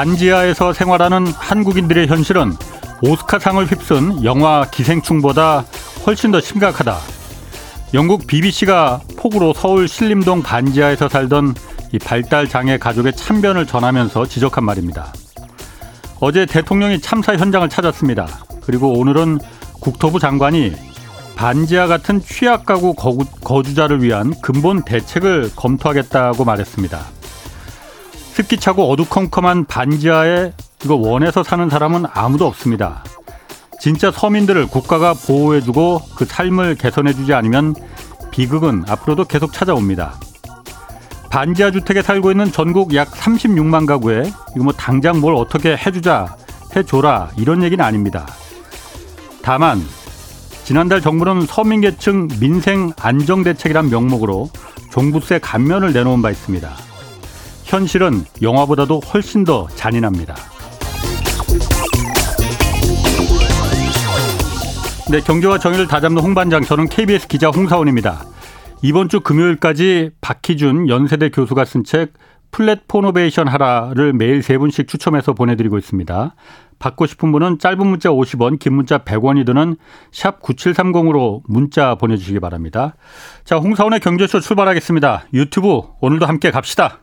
반지하에서 생활하는 한국인들의 현실은 오스카상을 휩쓴 영화 기생충보다 훨씬 더 심각하다. 영국 BBC가 폭우로 서울 신림동 반지하에서 살던 이 발달 장애 가족의 참변을 전하면서 지적한 말입니다. 어제 대통령이 참사 현장을 찾았습니다. 그리고 오늘은 국토부 장관이 반지하 같은 취약 가구 거주자를 위한 근본 대책을 검토하겠다고 말했습니다. 습기 차고 어두컴컴한 반지하에 이거 원해서 사는 사람은 아무도 없습니다. 진짜 서민들을 국가가 보호해주고 그 삶을 개선해주지 않으면 비극은 앞으로도 계속 찾아옵니다. 반지하 주택에 살고 있는 전국 약 36만 가구에 이거 뭐 당장 뭘 어떻게 해주자, 해줘라 이런 얘기는 아닙니다. 다만 지난달 정부는 서민계층 민생 안정 대책이란 명목으로 종부세 감면을 내놓은 바 있습니다. 현실은 영화보다도 훨씬 더 잔인합니다. 네, 경제와 정의를 다잡는 홍반장, 저는 KBS 기자 홍사훈입니다. 이번 주 금요일까지 박희준 연세대 교수가 쓴 책 플랫폼노베이션하라를 매일 세 분씩 추첨해서 보내드리고 있습니다. 받고 싶은 분은 짧은 문자 50원, 긴 문자 100원이 드는 샵 9730으로 문자 보내주시기 바랍니다. 자, 홍사원의 경제쇼 출발하겠습니다. 유튜브 오늘도 함께 갑시다.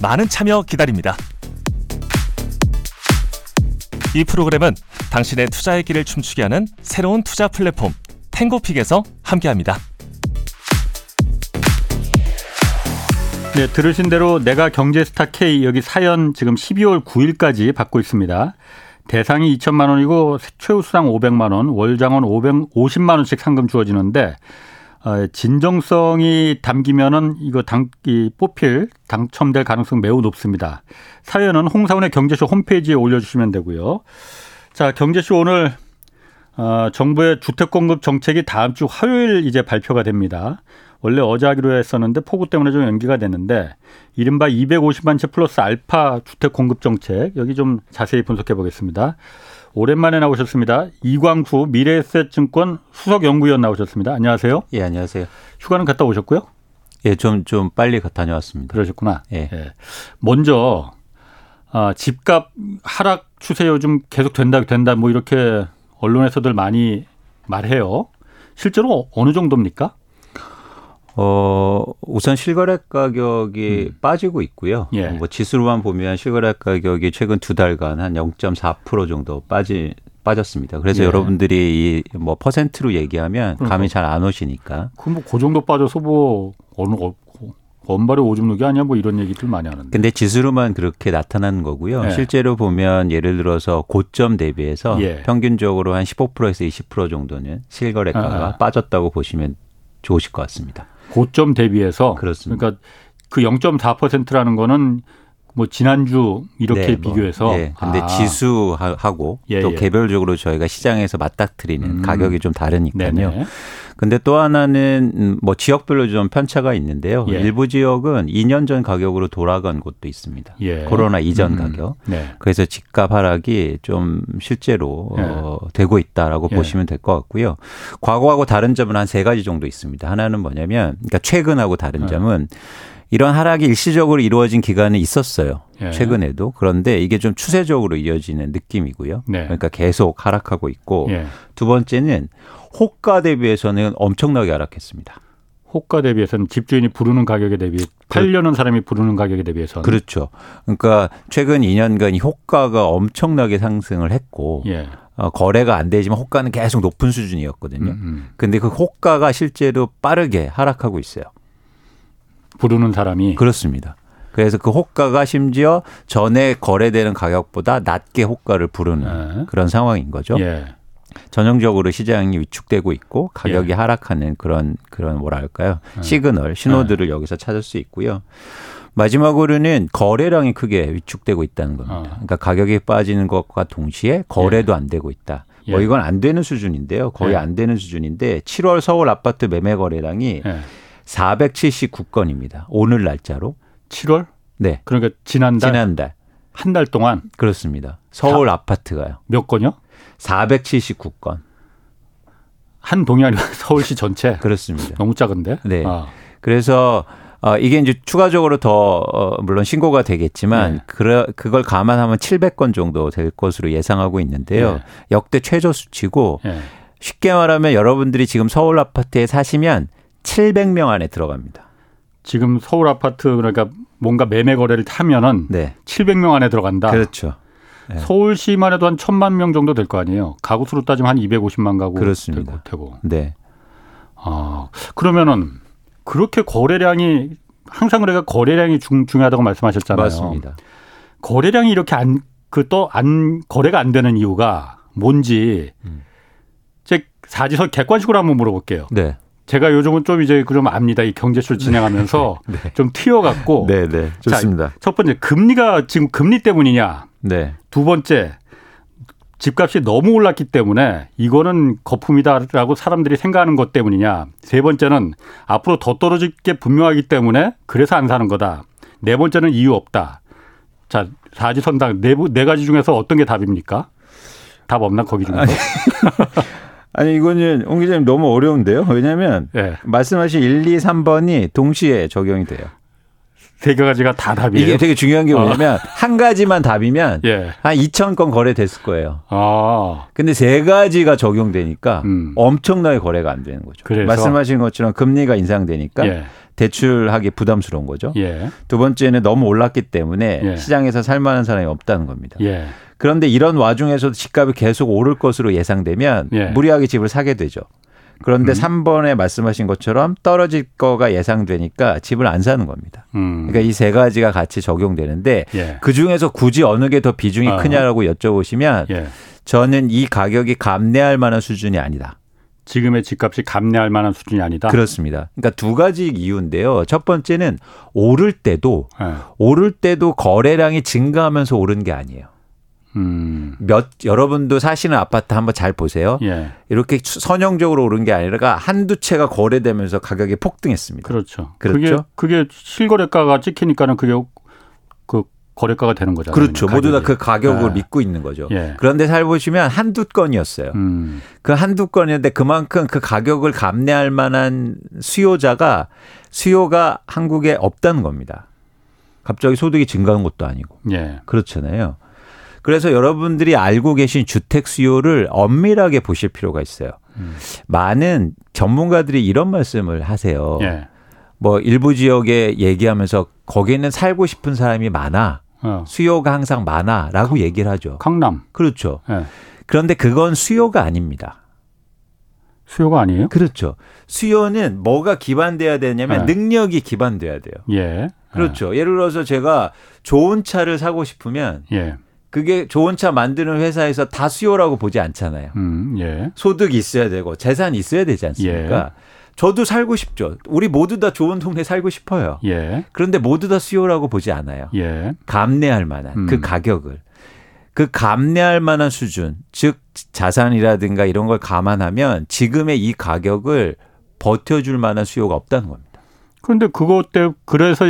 많은 참여 기다립니다. 이 프로그램은 당신의 투자의 길을 춤추게 하는 새로운 투자 플랫폼 탱고픽에서 함께합니다. 네, 들으신 대로 내가 경제스타 K 여기 사연 지금 12월 9일까지 받고 있습니다. 대상이 2천만 원이고 최우수상 500만 원, 월장원 550만 원씩 상금 주어지는데 어, 진정성이 담기면은 이거 당, 이 뽑힐 당첨될 가능성 매우 높습니다. 사연은 홍사원의 경제쇼 홈페이지에 올려주시면 되고요. 자, 경제쇼 오늘 어, 정부의 주택 공급 정책이 다음 주 화요일 이제 발표가 됩니다. 원래 어제 하기로 했었는데 폭우 때문에 좀 연기가 됐는데 이른바 250만 채 플러스 알파 주택 공급 정책 여기 좀 자세히 분석해 보겠습니다. 오랜만에 나오셨습니다. 이광수 미래에셋증권 수석 연구위원 나오셨습니다. 안녕하세요. 예, 안녕하세요. 휴가는 갔다 오셨고요? 예, 좀, 좀 빨리 다녀왔습니다. 그러셨구나. 예. 예. 먼저, 아, 집값 하락 추세 요즘 계속 된다, 된다, 뭐 이렇게 언론에서들 많이 말해요. 실제로 어느 정도입니까? 어, 우선 실거래 가격이 음. 빠지고 있고요. 예. 뭐 지수로만 보면 실거래 가격이 최근 두 달간 한 0.4% 정도 빠지 빠졌습니다. 그래서 예. 여러분들이 이 뭐 퍼센트로 얘기하면 그러니까. 감이 잘 안 오시니까. 그럼 뭐그 정도 빠져서 뭐 어느 원발의 오줌 누기 아니야 뭐 이런 얘기들 많이 하는데. 근데 지수로만 그렇게 나타나는 거고요. 예. 실제로 보면 예를 들어서 고점 대비해서 예. 평균적으로 한 15%에서 20% 정도는 실거래가가 아. 빠졌다고 보시면 좋으실 것 같습니다. 고점 대비해서 그렇습니다. 그러니까 그 0.4%라는 거는 뭐 지난주 이렇게 네, 뭐, 비교해서 뭐, 네. 근데 아. 지수하고 예, 또 예. 개별적으로 저희가 시장에서 맞닥뜨리는 음. 가격이 좀 다르니까요. 네네. 근데 또 하나는 음, 뭐 지역별로 좀 편차가 있는데요. 예. 일부 지역은 2년 전 가격으로 돌아간 곳도 있습니다. 예. 코로나 이전 음. 가격. 네. 그래서 집값 하락이 좀 실제로 예. 어, 되고 있다라고 예. 보시면 될 것 같고요. 과거하고 다른 점은 한 세 가지 정도 있습니다. 하나는 뭐냐면 그러니까 최근하고 다른 예. 점은 이런 하락이 일시적으로 이루어진 기간이 있었어요. 예. 최근에도. 그런데 이게 좀 추세적으로 이어지는 느낌이고요. 네. 그러니까 계속 하락하고 있고 예. 두 번째는 호가 대비해서는 엄청나게 하락했습니다. 호가 대비해서는 집주인이 부르는 가격에 대비 팔려는 사람이 부르는 가격에 대비해서 그렇죠. 그러니까 최근 2년간 이 호가가 엄청나게 상승을 했고 예. 어, 거래가 안 되지만 호가는 계속 높은 수준이었거든요. 음, 음. 근데 그 호가가 실제로 빠르게 하락하고 있어요. 부르는 사람이 그렇습니다. 그래서 그 호가가 심지어 전에 거래되는 가격보다 낮게 호가를 부르는 네. 그런 상황인 거죠. 예. 전형적으로 시장이 위축되고 있고 가격이 예. 하락하는 그런 그런 뭐랄까요 예. 시그널 신호들을 예. 여기서 찾을 수 있고요. 마지막으로는 거래량이 크게 위축되고 있다는 겁니다. 어. 그러니까 가격이 빠지는 것과 동시에 거래도 예. 안 되고 있다. 뭐 예. 이건 안 되는 수준인데요. 거의 예. 안 되는 수준인데 7월 서울 아파트 매매 거래량이 479건입니다. 오늘 날짜로. 7월? 네. 그러니까 지난달 지난달 한 달 동안 그렇습니다. 서울 다, 아파트가요. 몇 건요? 479건. 한 동이 아니라 서울시 전체. 그렇습니다. 너무 작은데. 네. 아. 그래서 어, 이게 이제 추가적으로 더 어, 물론 신고가 되겠지만 네. 그러, 그걸 감안하면 700건 정도 될 것으로 예상하고 있는데요. 네. 역대 최저 수치고 네. 쉽게 말하면 여러분들이 지금 서울 아파트에 사시면 700명 안에 들어갑니다. 지금 서울 아파트 그러니까 뭔가 매매 거래를 타면은 네. 700명 안에 들어간다. 그렇죠. 네. 서울시만 해도 한 천만 명 정도 될 거 아니에요. 가구 수로 따지면 한 250만 가구 그렇습니다. 될 테고. 네. 아 그러면은 그렇게 거래량이 항상 그래가 거래량이 중, 중요하다고 말씀하셨잖아요. 맞습니다. 거래량이 이렇게 안 그 또 안 거래가 안 되는 이유가 뭔지 음. 제 사지서 객관식으로 한번 물어볼게요. 네. 제가 요즘은 좀 이제 좀 압니다. 이 경제술 진행하면서 네. 좀 튀어갖고. 네, 네. 좋습니다. 자, 첫 번째 금리가 지금 금리 때문이냐. 네. 두 번째 집값이 너무 올랐기 때문에 이거는 거품이다라고 사람들이 생각하는 것 때문이냐. 세 번째는 앞으로 더 떨어질 게 분명하기 때문에 그래서 안 사는 거다. 네 번째는 이유 없다. 자, 사지선당 네, 네 가지 중에서 어떤 게 답입니까? 답 없나 거기 중에서? 아니 이거는 옹 기자님 너무 어려운데요. 왜냐하면 네. 말씀하신 1, 2, 3번이 동시에 적용이 돼요. 세 가지가 다 답이에요. 이게 되게 중요한 게 어. 뭐냐면 어. 한 가지만 답이면 예. 한 2천 건 거래됐을 거예요. 아. 근데 세 가지가 적용되니까 음. 엄청나게 거래가 안 되는 거죠. 그래서? 말씀하신 것처럼 금리가 인상되니까 예. 대출하기 부담스러운 거죠. 예. 두 번째는 너무 올랐기 때문에 예. 시장에서 살 만한 사람이 없다는 겁니다. 예. 그런데 이런 와중에서도 집값이 계속 오를 것으로 예상되면 예. 무리하게 집을 사게 되죠. 그런데 음. 3번에 말씀하신 것처럼 떨어질 거가 예상되니까 집을 안 사는 겁니다. 음. 그러니까 이 세 가지가 같이 적용되는데 예. 그 중에서 굳이 어느 게 더 비중이 어. 크냐라고 여쭤보시면 예. 저는 이 가격이 감내할 만한 수준이 아니다. 지금의 집값이 감내할 만한 수준이 아니다. 그렇습니다. 그러니까 두 가지 이유인데요. 첫 번째는 오를 때도 예. 오를 때도 거래량이 증가하면서 오른 게 아니에요. 음. 몇 여러분도 사시는 아파트 한번 잘 보세요. 예. 이렇게 선형적으로 오른 게 아니라 한두 채가 거래되면서 가격이 폭등했습니다. 그렇죠. 그렇죠. 그게, 그게 실거래가가 찍히니까는 그게 그 거래가가 되는 거잖아요. 그렇죠. 모두 다 그 가격을 예. 믿고 있는 거죠. 예. 그런데 잘 보시면 한두 건이었어요. 음. 그 한두 건이었는데 그만큼 그 가격을 감내할 만한 수요자가 수요가 한국에 없다는 겁니다. 갑자기 소득이 증가한 것도 아니고. 예. 그렇잖아요. 그래서 여러분들이 알고 계신 주택 수요를 엄밀하게 보실 필요가 있어요. 음. 많은 전문가들이 이런 말씀을 하세요. 예. 뭐 일부 지역에 얘기하면서 거기는 살고 싶은 사람이 많아. 어. 수요가 항상 많아라고 얘기를 하죠. 강남. 그렇죠. 예. 그런데 그건 수요가 아닙니다. 수요가 아니에요? 그렇죠. 수요는 뭐가 기반돼야 되냐면 예. 능력이 기반돼야 돼요. 예. 그렇죠. 예를 들어서 제가 좋은 차를 사고 싶으면 예. 그게 좋은 차 만드는 회사에서 다 수요라고 보지 않잖아요. 음, 예. 소득이 있어야 되고 재산이 있어야 되지 않습니까? 예. 저도 살고 싶죠. 우리 모두 다 좋은 동네 살고 싶어요. 예. 그런데 모두 다 수요라고 보지 않아요. 예. 감내할 만한 음. 그 가격을 그 감내할 만한 수준, 즉 자산이라든가 이런 걸 감안하면 지금의 이 가격을 버텨줄 만한 수요가 없다는 겁니다. 그런데 그것 때 그래서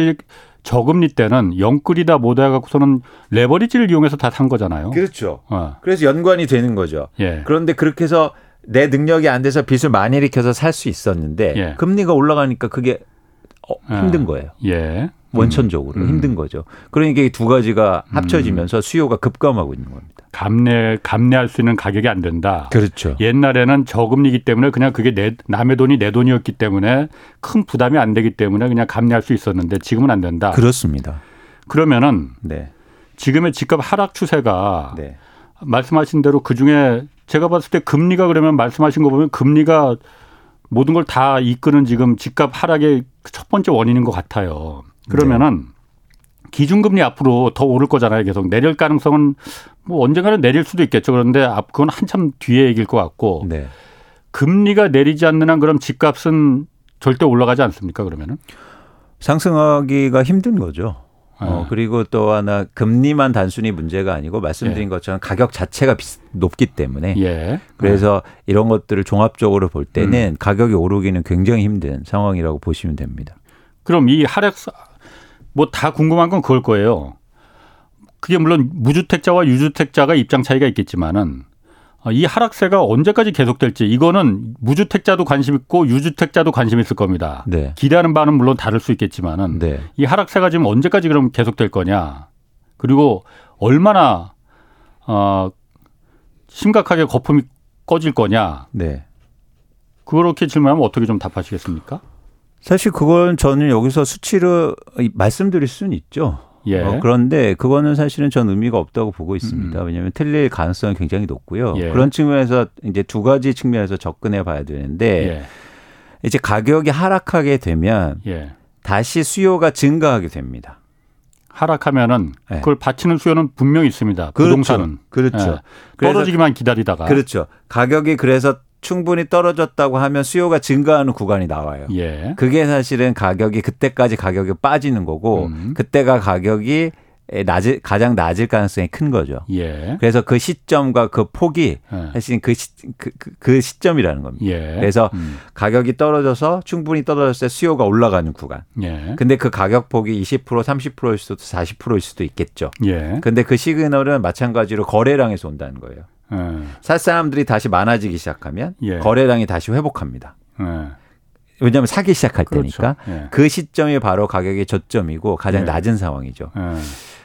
저금리 때는 영끌이다 뭐다 해갖고서는 레버리지를 이용해서 다 산 거잖아요. 그렇죠. 어. 그래서 연관이 되는 거죠. 예. 그런데 그렇게 해서 내 능력이 안 돼서 빚을 많이 일으켜서 살 수 있었는데 예. 금리가 올라가니까 그게 어, 힘든 아. 거예요. 예. 원천적으로 음. 힘든 거죠. 그러니까 이 두 가지가 합쳐지면서 음. 수요가 급감하고 있는 겁니다. 감내 감내할 수 있는 가격이 안 된다. 그렇죠. 옛날에는 저금리기 때문에 그냥 그게 내 남의 돈이 내 돈이었기 때문에 큰 부담이 안 되기 때문에 그냥 감내할 수 있었는데 지금은 안 된다. 그렇습니다. 그러면은 네. 지금의 집값 하락 추세가 네. 말씀하신 대로 그 중에 제가 봤을 때 금리가 그러면 말씀하신 거 보면 금리가 모든 걸 다 이끄는 지금 집값 하락의 첫 번째 원인인 것 같아요. 그러면은 네. 기준금리 앞으로 더 오를 거잖아요. 계속 내릴 가능성은 뭐 언젠가는 내릴 수도 있겠죠. 그런데 앞 그건 한참 뒤에 얘기일 것 같고 네. 금리가 내리지 않는 한 그럼 집값은 절대 올라가지 않습니까? 그러면은 상승하기가 힘든 거죠. 어, 네. 그리고 또 하나 금리만 단순히 문제가 아니고 말씀드린 예. 것처럼 가격 자체가 비, 높기 때문에 예. 그래서 네. 이런 것들을 종합적으로 볼 때는 음. 가격이 오르기는 굉장히 힘든 상황이라고 보시면 됩니다. 그럼 이 하락 뭐 다 궁금한 건 그걸 거예요. 그게 물론 무주택자와 유주택자가 입장 차이가 있겠지만은 어, 이 하락세가 언제까지 계속될지 이거는 무주택자도 관심 있고 유주택자도 관심 있을 겁니다. 네. 기대하는 바는 물론 다를 수 있겠지만은 네. 이 하락세가 지금 언제까지 그럼 계속될 거냐 그리고 얼마나 어 심각하게 거품이 꺼질 거냐. 네. 그렇게 질문하면 어떻게 좀 답하시겠습니까? 사실 그건 저는 여기서 수치로 말씀드릴 수는 있죠. 예. 어, 그런데 그거는 사실은 전 의미가 없다고 보고 있습니다. 음. 왜냐하면 틀릴 가능성이 굉장히 높고요. 예. 그런 측면에서 이제 두 가지 측면에서 접근해 봐야 되는데 예. 이제 가격이 하락하게 되면 예. 다시 수요가 증가하게 됩니다. 하락하면은 예. 그걸 받치는 수요는 분명히 있습니다. 그렇죠. 부동산은 그렇죠. 예. 떨어지기만 기다리다가 그렇죠. 가격이 그래서 충분히 떨어졌다고 하면 수요가 증가하는 구간이 나와요. 예. 그게 사실은 가격이 그때까지 가격이 빠지는 거고 음. 그때가 가격이 낮을 가장 낮을 가능성이 큰 거죠. 예. 그래서 그 시점과 그 폭이 예. 사실 그, 시, 그, 그, 그 시점이라는 겁니다. 예. 그래서 음. 가격이 떨어져서 충분히 떨어졌을 때 수요가 올라가는 구간. 예. 근데 그 가격 폭이 20% 30%일 수도 40%일 수도 있겠죠. 예. 근데 그 시그널은 마찬가지로 거래량에서 온다는 거예요. 예. 살 사람들이 다시 많아지기 시작하면 예. 거래량이 다시 회복합니다. 예. 왜냐하면 사기 시작할 그렇죠. 때니까 예. 그 시점이 바로 가격의 저점이고 가장 예. 낮은 상황이죠. 예.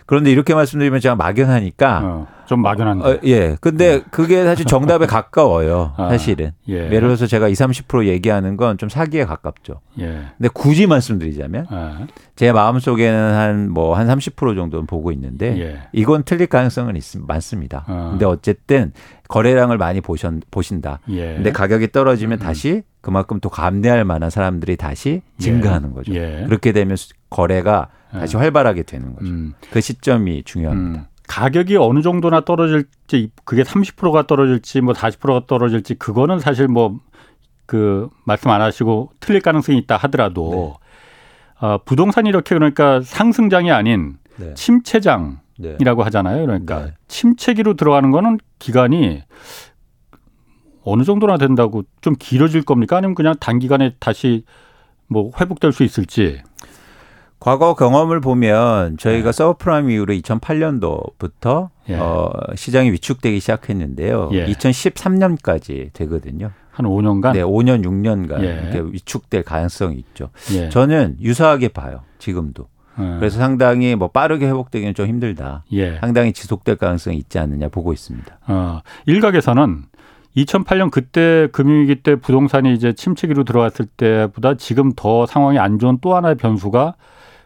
그런데 이렇게 말씀드리면 제가 막연하니까 어, 좀 막연한데. 어, 예. 근데 네. 그게 사실 정답에 가까워요. 아, 사실은. 예. 예를 들어서 제가 20, 30% 얘기하는 건 좀 사기에 가깝죠. 예. 근데 굳이 말씀드리자면 아. 제 마음속에는 한 뭐한 뭐30% 정도는 보고 있는데 예. 이건 틀릴 가능성은 있, 많습니다. 아. 근데 어쨌든 거래량을 많이 보신, 보신다. 예. 근데 가격이 떨어지면 음. 다시 그만큼 또 감내할 만한 사람들이 다시 예. 증가하는 거죠. 예. 그렇게 되면 거래가 다시 예. 활발하게 되는 거죠. 음. 그 시점이 중요합니다. 음. 가격이 어느 정도나 떨어질지 그게 30%가 떨어질지 뭐 40%가 떨어질지 그거는 사실 뭐 그 말씀 안 하시고 틀릴 가능성이 있다 하더라도 네. 어, 부동산이 이렇게 그러니까 상승장이 아닌 네. 침체장이라고 네. 하잖아요. 그러니까 네. 침체기로 들어가는 거는 기간이 어느 정도나 된다고 좀 길어질 겁니까? 아니면 그냥 단기간에 다시 뭐 회복될 수 있을지. 과거 경험을 보면 저희가 네. 서브프라임 이후로 2008년도부터 예. 어, 시장이 위축되기 시작했는데요. 예. 2013년까지 되거든요. 한 5년간? 네, 5년, 6년간 예. 이렇게 위축될 가능성이 있죠. 예. 저는 유사하게 봐요. 지금도. 예. 그래서 상당히 뭐 빠르게 회복되기는 좀 힘들다. 예. 상당히 지속될 가능성이 있지 않느냐 보고 있습니다. 어, 일각에서는 2008년 그때 금융위기 때 부동산이 이제 침체기로 들어왔을 때보다 지금 더 상황이 안 좋은 또 하나의 변수가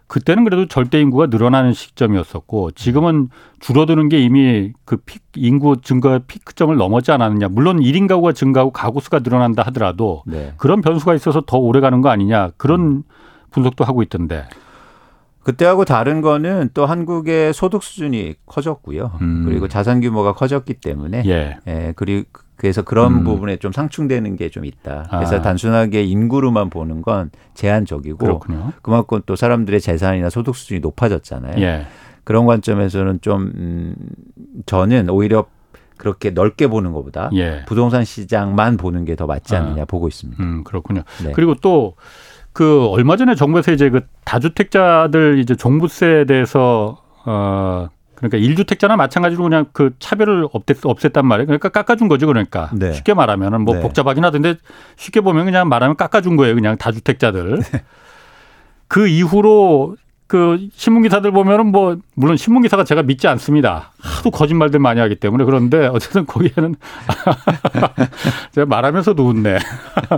그때는 그래도 절대 인구가 늘어나는 시점이었었고 지금은 줄어드는 게 이미 그픽 인구 증가의 피크점을 넘었지 않았느냐. 물론 1인 가구가 증가하고 가구 수가 늘어난다 하더라도 네. 그런 변수가 있어서 더 오래 가는 거 아니냐. 그런 음. 분석도 하고 있던데. 그때하고 다른 거는 또 한국의 소득 수준이 커졌고요. 음. 그리고 자산 규모가 커졌기 때문에 예. 예 그리고 그래서 그런 음. 부분에 좀 상충되는 게 좀 있다. 그래서 아. 단순하게 인구로만 보는 건 제한적이고 그렇군요. 그만큼 또 사람들의 재산이나 소득 수준이 높아졌잖아요. 예. 그런 관점에서는 좀 음, 저는 오히려 그렇게 넓게 보는 것보다 예. 부동산 시장만 보는 게 더 맞지 않느냐 아. 보고 있습니다. 음, 그렇군요. 네. 그리고 또 그 얼마 전에 정부에서 이제 그 다주택자들 이제 종부세에 대해서 어 그러니까 일주택자나 마찬가지로 그냥 그 차별을 없앴, 없앴단 말이에요. 그러니까 깎아준 거죠. 그러니까 네. 쉽게 말하면은 뭐 네. 복잡하긴 하던데 쉽게 보면 그냥 말하면 깎아준 거예요. 그냥 다주택자들. 네. 그 이후로 그 신문 기사들 보면은 뭐 물론 신문 기사가 제가 믿지 않습니다. 하도 거짓말들 많이 하기 때문에 그런데 어쨌든 거기에는 제가 말하면서도 웃네.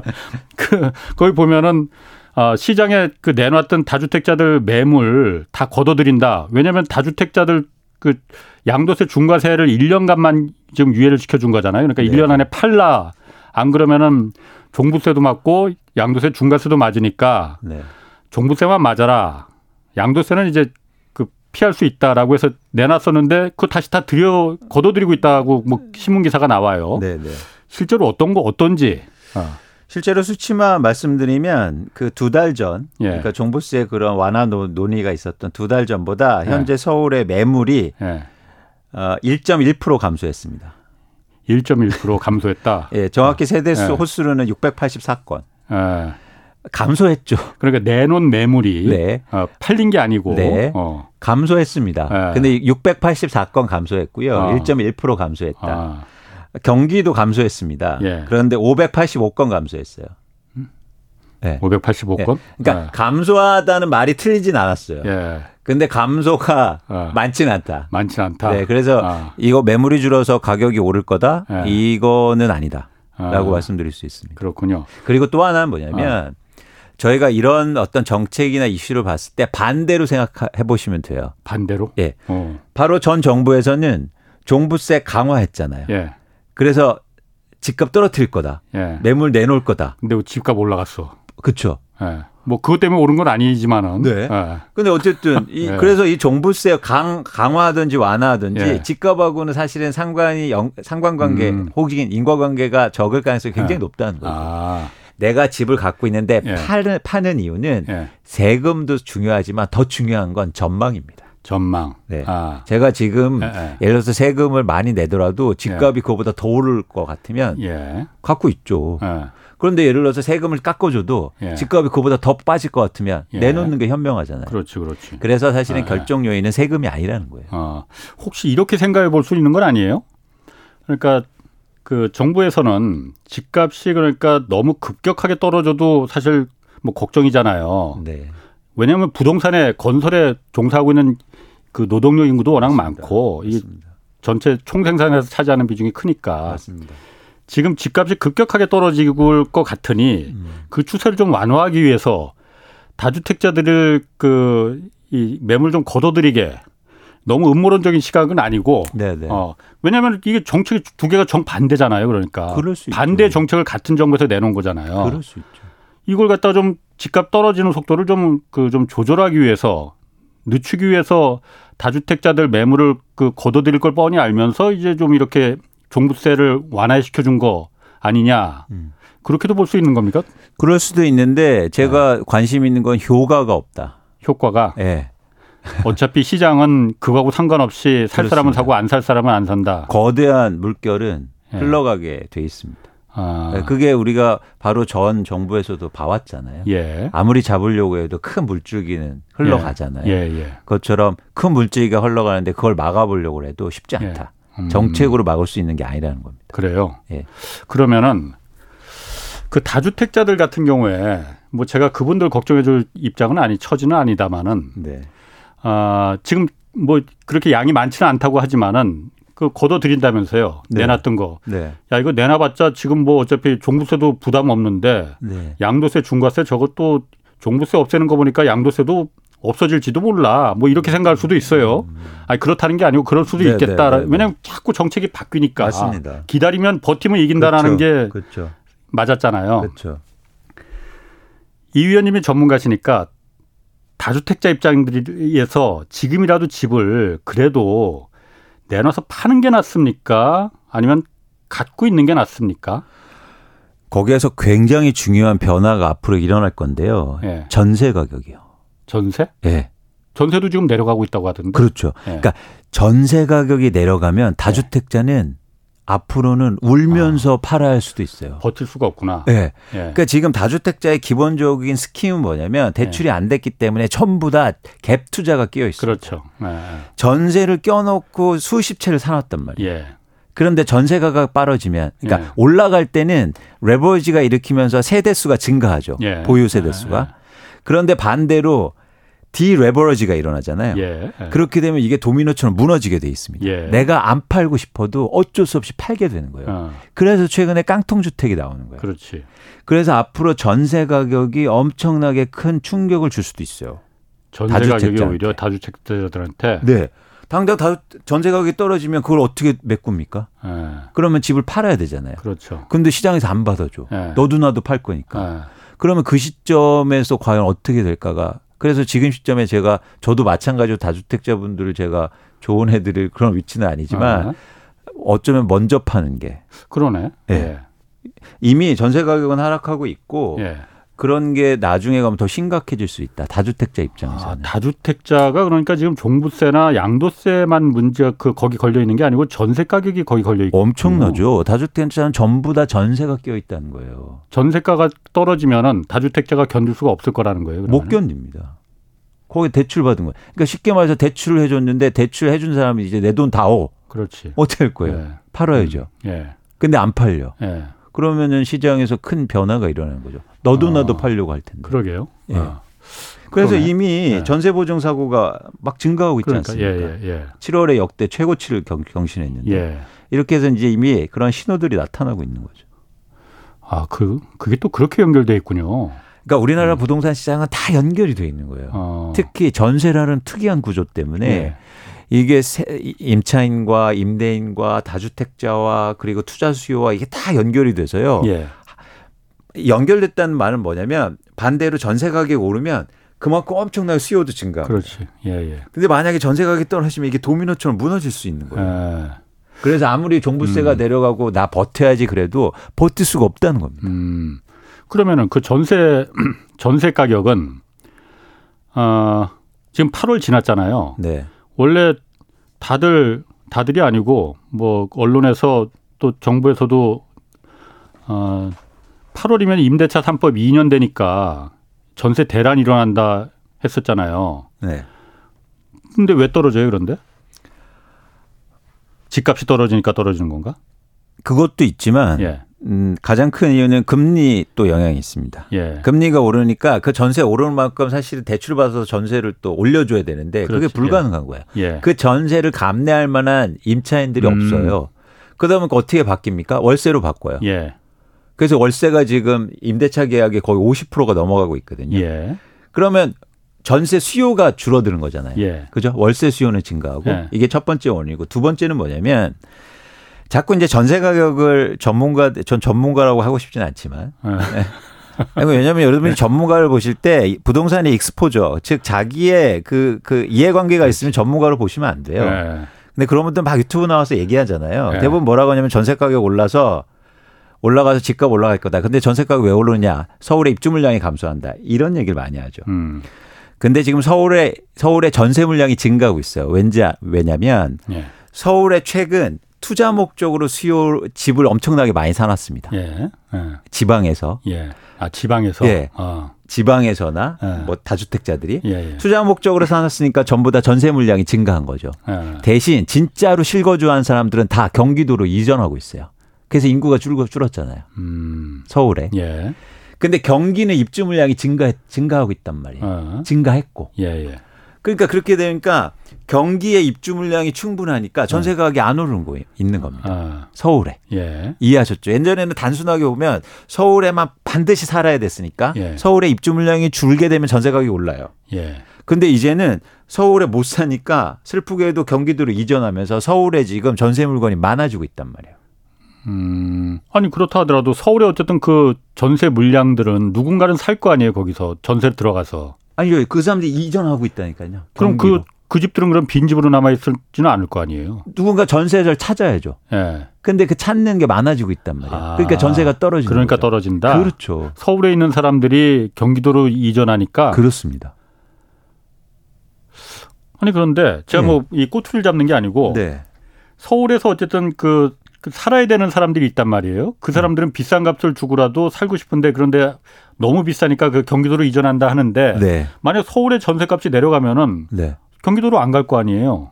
그 거기 보면은 어, 시장에 그 내놨던 다주택자들 매물 다 걷어들인다. 왜냐하면 다주택자들 그 양도세 중과세를 1년간만 지금 유예를 시켜준 거잖아요. 그러니까 네. 1년 안에 팔라. 안 그러면은 종부세도 맞고 양도세 중과세도 맞으니까 네. 종부세만 맞아라. 양도세는 이제 그 피할 수 있다라고 해서 내놨었는데 그 다시 다 들여 걷어들이고 있다고 뭐 신문 기사가 나와요. 네, 네. 실제로 어떤 거 어떤지. 어. 실제로 수치만 말씀드리면 그 두 달 전, 예. 그러니까 종부세 그런 완화 논의가 있었던 두 달 전보다 예. 현재 서울의 매물이 예. 어, 1.1% 감소했습니다. 1.1% 감소했다. 예, 정확히 세대수 예. 호수로는 684건. 예. 감소했죠. 그러니까 내놓은 매물이 네. 어, 팔린 게 아니고 네. 어. 감소했습니다. 예. 근데 684건 감소했고요. 어. 1.1% 감소했다. 아. 경기도 감소했습니다. 예. 그런데 585건 감소했어요. 네. 585건? 네. 그러니까 아. 감소하다는 말이 틀리진 않았어요. 예. 근데 감소가 아. 많진 않다. 많진 않다. 네, 그래서 아. 이거 매물이 줄어서 가격이 오를 거다. 예. 이거는 아니다. 라고 아. 말씀드릴 수 있습니다. 그렇군요. 그리고 또 하나는 뭐냐면 아. 저희가 이런 어떤 정책이나 이슈를 봤을 때 반대로 생각해 보시면 돼요. 반대로? 예. 어. 바로 전 정부에서는 종부세 강화했잖아요. 예. 그래서 집값 떨어뜨릴 거다. 예. 매물 내놓을 거다. 근데 집값 올라갔어. 그렇죠. 예. 뭐 그것 때문에 오른 건 아니지만은. 네. 예. 근데 어쨌든 이 예. 그래서 이 종부세 강 강화하든지 완화하든지 예. 집값하고는 사실은 상관이 영, 상관관계 음. 혹은 인과관계가 적을 가능성이 굉장히 예. 높다는 거죠. 아. 내가 집을 갖고 있는데 예. 파는 파는 이유는 세금도 중요하지만 더 중요한 건 전망입니다. 전망. 네. 아. 제가 지금 예, 예. 예를 들어서 세금을 많이 내더라도 집값이 예. 그거보다 더 오를 것 같으면 예. 갖고 있죠. 예. 그런데 예를 들어서 세금을 깎아줘도 예. 집값이 그거보다 더 빠질 것 같으면 예. 내놓는 게 현명하잖아요. 그렇지, 그렇지. 그래서 사실은 결정 요인은 세금이 아니라는 거예요. 어. 혹시 이렇게 생각해 볼 수 있는 건 아니에요? 그러니까 그 정부에서는 집값이 그러니까 너무 급격하게 떨어져도 사실 뭐 걱정이잖아요. 네. 왜냐하면 부동산에 건설에 종사하고 있는 그 노동력 인구도 워낙 맞습니다. 많고 맞습니다. 이 전체 총생산에서 차지하는 비중이 크니까 맞습니다. 지금 집값이 급격하게 떨어질 것 같으니 음. 그 추세를 좀 완화하기 위해서 다주택자들을 그 이 매물 좀 걷어들이게 너무 음모론적인 시각은 아니고 네네. 네. 어 왜냐하면 이게 정책이 두 개가 정 반대잖아요. 그러니까 반대 정책을 같은 정부에서 내놓은 거잖아요. 그럴 수 있죠. 이걸 갖다 좀 집값 떨어지는 속도를 좀 그좀 그 좀 조절하기 위해서 늦추기 위해서 다주택자들 매물을 그 걷어들일 걸 뻔히 알면서 이제 좀 이렇게 종부세를 완화시켜 준 거 아니냐. 음. 그렇게도 볼 수 있는 겁니까? 그럴 수도 있는데 제가 네. 관심 있는 건 효과가 없다. 효과가? 예. 네. 어차피 시장은 그거하고 상관없이 살 사람은 사고 안 살 사람은 안 산다. 거대한 물결은 네. 흘러가게 돼 있습니다. 아. 네, 그게 우리가 바로 전 정부에서도 봐왔잖아요. 예. 아무리 잡으려고 해도 큰 물줄기는 흘러가잖아요. 예. 예, 예. 그것처럼 큰 물줄기가 흘러가는데 그걸 막아보려고 해도 쉽지 예. 않다. 음. 정책으로 막을 수 있는 게 아니라는 겁니다. 그래요. 예. 그러면은 그 다주택자들 같은 경우에 뭐 제가 그분들 걱정해줄 입장은 아니 처지는 아니다마는 네. 아 지금 뭐 그렇게 양이 많지는 않다고 하지만은 그 걷어들인다면서요. 네. 내놨던 거. 네. 야 이거 내놔봤자 지금 뭐 어차피 종부세도 부담 없는데 네. 양도세, 중과세 저것도 종부세 없애는 거 보니까 양도세도 없어질지도 몰라. 뭐 이렇게 생각할 수도 있어요. 음. 아니 그렇다는 게 아니고 그럴 수도 네, 있겠다. 네, 네, 왜냐하면 자꾸 정책이 바뀌니까. 맞습니다. 기다리면 버티면 이긴다라는 그렇죠. 게 그렇죠. 맞았잖아요. 그렇죠. 이 위원님이 전문가시니까 다주택자 입장들에서 지금이라도 집을 그래도 내놔서 파는 게 낫습니까? 아니면 갖고 있는 게 낫습니까? 거기에서 굉장히 중요한 변화가 앞으로 일어날 건데요. 예. 전세 가격이요. 전세? 예. 전세도 지금 내려가고 있다고 하던데. 그렇죠. 예. 그러니까 전세 가격이 내려가면 다주택자는 앞으로는 울면서 아, 팔아야 할 수도 있어요. 버틸 수가 없구나. 네. 예. 그러니까 지금 다주택자의 기본적인 스킴은 뭐냐면 대출이 예. 안 됐기 때문에 전부 다 갭 투자가 끼어 있어요. 그렇죠. 예. 전세를 껴놓고 수십 채를 사놨단 말이에요. 예. 그런데 전세가가 빠르지면 그러니까 예. 올라갈 때는 레버리지가 일으키면서 세대수가 증가하죠. 예. 보유 세대수가. 그런데 반대로 디레버러지가 일어나잖아요. 예. 그렇게 되면 이게 도미노처럼 무너지게 돼 있습니다. 예. 내가 안 팔고 싶어도 어쩔 수 없이 팔게 되는 거예요. 어. 그래서 최근에 깡통 주택이 나오는 거예요. 그렇지. 그래서 앞으로 전세 가격이 엄청나게 큰 충격을 줄 수도 있어요. 전세 가격이 오히려 다주택자들한테 네. 당장 다 전세 가격이 떨어지면 그걸 어떻게 메꿉니까? 예. 그러면 집을 팔아야 되잖아요. 그렇죠. 근데 시장에서 안 받아줘. 예. 너도 나도 팔 거니까. 예. 그러면 그 시점에서 과연 어떻게 될까가 그래서 지금 시점에 제가 저도 마찬가지로 다주택자분들을 제가 조언해 드릴 그런 위치는 아니지만 아. 어쩌면 먼저 파는 게 그러네. 예. 예. 이미 전세 가격은 하락하고 있고 예. 그런 게 나중에 가면 더 심각해질 수 있다. 다주택자 입장에서는. 아, 다주택자가 그러니까 지금 종부세나 양도세만 문제가 그 거기 걸려 있는 게 아니고 전세 가격이 거기 걸려 있고 엄청나죠. 다주택자는 전부 다 전세가 끼어 있다는 거예요. 전세가가 떨어지면은 다주택자가 견딜 수가 없을 거라는 거예요. 그러면. 못 견딥니다. 거기 대출 받은 거예요. 그러니까 쉽게 말해서 대출을 해줬는데 대출 해준 사람이 이제 내 돈 다오. 그렇지. 어떻게 할 거예요? 예. 팔아야죠. 음. 예. 근데 안 팔려. 예. 그러면은 시장에서 큰 변화가 일어나는 거죠. 너도 나도 어. 팔려고 할 텐데. 그러게요. 예. 어. 그래서 그러네. 이미 예. 전세 보증 사고가 막 증가하고 있지 그러니까. 않습니까? 예, 예, 예. 7월에 역대 최고치를 경, 신했는데 예. 이렇게 해서 이제 이미 그런 신호들이 나타나고 있는 거죠. 아, 그 그게 또 그렇게 연결돼 있군요. 그러니까 우리나라 음. 부동산 시장은 다 연결이 돼 있는 거예요. 어. 특히 전세라는 특이한 구조 때문에 예. 이게 임차인과 임대인과 다주택자와 그리고 투자 수요와 이게 다 연결이 돼서요. 예. 연결됐다는 말은 뭐냐면 반대로 전세 가격이 오르면 그만큼 엄청나게 수요도 증가. 그렇지. 예, 예. 근데 만약에 전세 가격이 떨어지면 이게 도미노처럼 무너질 수 있는 거예요. 예. 그래서 아무리 종부세가 음. 내려가고 나 버텨야지 그래도 버틸 수가 없다는 겁니다. 음. 그러면은 그 전세 전세 가격은 어 지금 8월 지났잖아요. 네. 원래 다들 다들이 아니고 뭐 언론에서 또 정부에서도 어 8월이면 임대차 3법 2년 되니까 전세 대란 일어난다 했었잖아요. 네. 근데 왜 떨어져요, 그런데? 집값이 떨어지니까 떨어지는 건가? 그것도 있지만 예. 음, 가장 큰 이유는 금리 또 영향이 있습니다. 예. 금리가 오르니까 그 전세 오르는 만큼 사실 대출 받아서 전세를 또 올려줘야 되는데 그렇지. 그게 불가능한 예. 거예요. 예. 그 전세를 감내할 만한 임차인들이 음. 없어요. 그러면 어떻게 바뀝니까? 월세로 바꿔요. 예. 그래서 월세가 지금 임대차 계약이 거의 50%가 넘어가고 있거든요. 예. 그러면 전세 수요가 줄어드는 거잖아요. 예. 그죠? 월세 수요는 증가하고 이게 첫 번째 원인이고 두 번째는 뭐냐면 자꾸 이제 전세 가격을 전문가 전 전문가라고 하고 싶지는 않지만 네. 왜냐하면 여러분이 전문가를 보실 때 부동산의 익스포저 즉 자기의 그, 그 이해관계가 있으면 전문가로 보시면 안 돼요. 네. 근데 그런 분들 막 유튜브 나와서 얘기하잖아요. 네. 대부분 뭐라고 하냐면 전세 가격 올라서 올라가서 집값 올라갈 거다. 근데 전세 가격 왜 오르느냐? 서울의 입주 물량이 감소한다. 이런 얘기를 많이 하죠. 음. 근데 지금 서울의 서울의 전세 물량이 증가하고 있어요. 왠지 왜냐면 예. 서울의 최근 투자 목적으로 수요 집을 엄청나게 많이 사놨습니다. 예. 예. 지방에서. 예. 아 지방에서. 예. 어. 지방에서나 예. 뭐 다주택자들이 예, 예. 투자 목적으로 사놨으니까 전부 다 전세 물량이 증가한 거죠. 예. 대신 진짜로 실거주한 사람들은 다 경기도로 이전하고 있어요. 그래서 인구가 줄고 줄었잖아요. 음. 서울에. 예. 근데 경기는 입주 물량이 증가 증가하고 있단 말이에요. 어. 증가했고. 예, 예. 그러니까 그렇게 되니까 경기의 입주 물량이 충분하니까 전세 네. 가격이 안 오르는 거 있는 겁니다. 아. 서울에. 예. 이해하셨죠? 예전에는 단순하게 보면 서울에만 반드시 살아야 됐으니까 예. 서울에 입주 물량이 줄게 되면 전세 가격이 올라요. 예. 근데 이제는 서울에 못 사니까 슬프게도 경기도로 이전하면서 서울에 지금 전세 물건이 많아지고 있단 말이에요. 음, 아니 그렇다 하더라도 서울에 어쨌든 그 전세 물량들은 누군가는 살 거 아니에요 거기서 전세 들어가서. 아니요, 그 사람들이 이전하고 있다니까요. 그럼 그, 그 집들은 그럼 빈집으로 남아있을지는 않을 거 아니에요. 누군가 전세를 찾아야죠. 예. 네. 근데 그 찾는 게 많아지고 있단 말이에요. 아, 그러니까 전세가 떨어지는 그러니까 거죠. 떨어진다. 그렇죠. 서울에 있는 사람들이 경기도로 이전하니까. 그렇습니다. 아니 그런데 제가 네. 뭐이 꼬투리를 잡는 게 아니고 네. 서울에서 어쨌든 그, 그 살아야 되는 사람들이 있단 말이에요. 그 사람들은 비싼 값을 주고라도 살고 싶은데 그런데 너무 비싸니까 그 경기도로 이전한다 하는데 네. 만약 서울의 전세값이 내려가면은 네. 경기도로 안 갈 거 아니에요.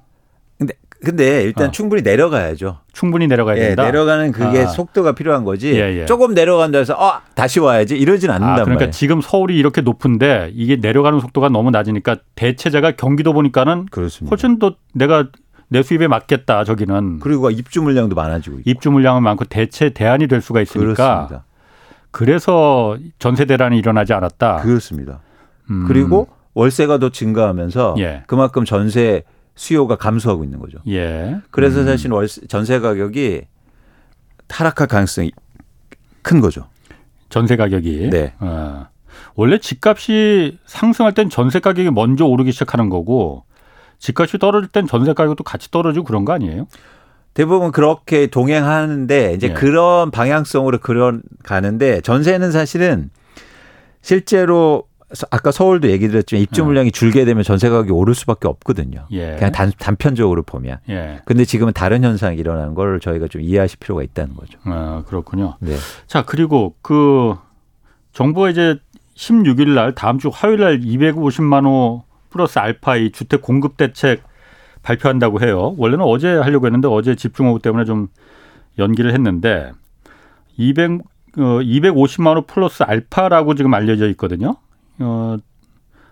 근데 근데 일단 어. 충분히 내려가야죠. 충분히 내려가야 예, 된다. 내려가는 그게 아. 속도가 필요한 거지. 예, 예. 조금 내려간다 해서 어 다시 와야지 이러진 않는단 아, 그러니까 말이에요. 지금 서울이 이렇게 높은데 이게 내려가는 속도가 너무 낮으니까 대체자가 경기도 보니까는 그렇습니다. 훨씬 더 내가 내 수입에 맞겠다 저기는. 그리고 입주 물량도 많아지고 있고. 입주 물량은 많고 대체 대안이 될 수가 있으니까. 그렇습니다. 그래서 전세 대란이 일어나지 않았다. 그렇습니다. 음. 그리고 월세가 더 증가하면서 예. 그만큼 전세 수요가 감소하고 있는 거죠. 예. 그래서 음. 사실 월세 전세 가격이 타락할 가능성이 큰 거죠. 전세 가격이. 네. 어. 원래 집값이 상승할 땐 전세 가격이 먼저 오르기 시작하는 거고 집값이 떨어질 땐 전세 가격도 같이 떨어지고 그런 거 아니에요? 대부분 그렇게 동행하는데 이제 예. 그런 방향성으로 그런 가는데 전세는 사실은 실제로 아까 서울도 얘기 드렸지만 입주 네. 물량이 줄게 되면 전세 가격이 오를 수밖에 없거든요. 예. 그냥 단, 단편적으로 보면. 예. 근데 지금은 다른 현상이 일어나는 걸 저희가 좀 이해하실 필요가 있다는 거죠. 아, 그렇군요. 네. 자, 그리고 그 정부가 이제 16일 날 다음 주 화요일 날 250만 호 플러스 알파 이 주택 공급 대책 발표한다고 해요. 원래는 어제 하려고 했는데 어제 집중호우 때문에 좀 연기를 했는데 200 어, 250만 호 플러스 알파라고 지금 알려져 있거든요. 어,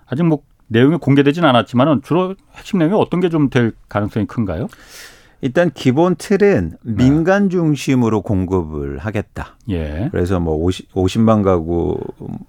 아직 뭐 내용이 공개되진 않았지만은 주로 핵심 내용이 어떤 게 좀 될 가능성이 큰가요? 일단 기본 틀은 네. 민간 중심으로 공급을 하겠다. 예. 그래서 뭐 50, 50만 가구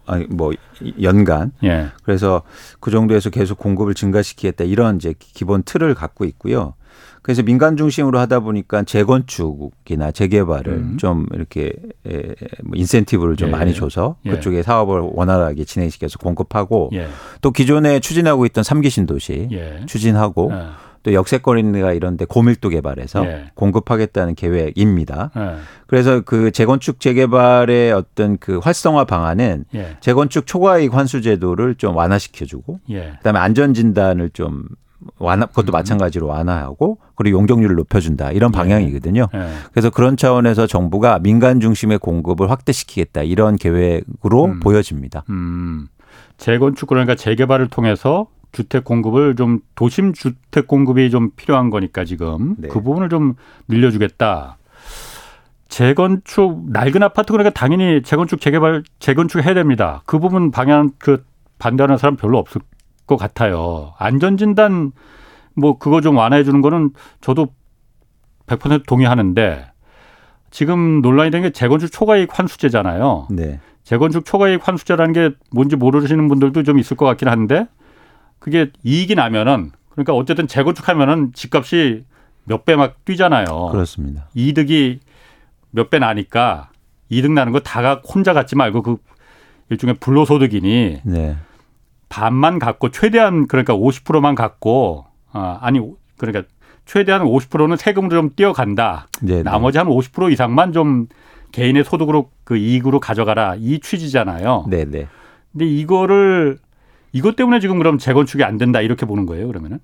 아니 뭐 연간. 예. 그래서 그 정도에서 계속 공급을 증가시키겠다 이런 이제 기본 틀을 갖고 있고요. 그래서 민간 중심으로 하다 보니까 재건축이나 재개발을 음. 좀 이렇게 에, 뭐 인센티브를 좀 예. 많이 줘서 예. 그쪽에 사업을 원활하게 진행시켜서 공급하고 예. 또 기존에 추진하고 있던 삼기 신도시 예. 추진하고 예. 또 역세권이나 이런 데 고밀도 개발해서 예. 공급하겠다는 계획입니다. 예. 그래서 그 재건축 재개발의 어떤 그 활성화 방안은 예. 재건축 초과이익 환수 제도를 좀 완화시켜 주고 그다음에 안전 진단을 좀 완화 그것도 음. 마찬가지로 완화하고 그리고 용적률을 높여준다 이런 방향이거든요. 그래서 그런 차원에서 정부가 민간 중심의 공급을 확대시키겠다 이런 계획으로 음. 보여집니다. 음. 재건축 그러니까 재개발을 통해서 주택 공급을 좀 도심 주택 공급이 좀 필요한 거니까 지금 네. 그 부분을 좀 늘려주겠다. 재건축 낡은 아파트 그러니까 당연히 재건축 재개발 재건축 해야 됩니다. 그 부분 방향 그 반대하는 사람 별로 없을 것 같아요. 안전 진단 뭐 그거 좀 완화해 주는 거는 저도 100% 동의하는데 지금 논란이 된 게 재건축 초과이익 환수제잖아요. 네. 재건축 초과이익 환수제라는 게 뭔지 모르시는 분들도 좀 있을 것 같긴 한데 그게 이익이 나면은 그러니까 어쨌든 재건축하면은 집값이 몇 배 막 뛰잖아요. 그렇습니다. 이득이 몇 배 나니까 이득 나는 거 다가 혼자 갖지 말고 그 일종의 불로소득이니 네. 반만 갖고 최대한 그러니까 50%만 갖고 아 아니 그러니까 최대한 50%는 세금으로 좀 띄어간다. 네네. 나머지 한 50% 이상만 좀 개인의 소득으로 그 이익으로 가져가라 이 취지잖아요. 네네. 근데 이거를 이것 때문에 지금 그럼 재건축이 안 된다 이렇게 보는 거예요, 그러면은?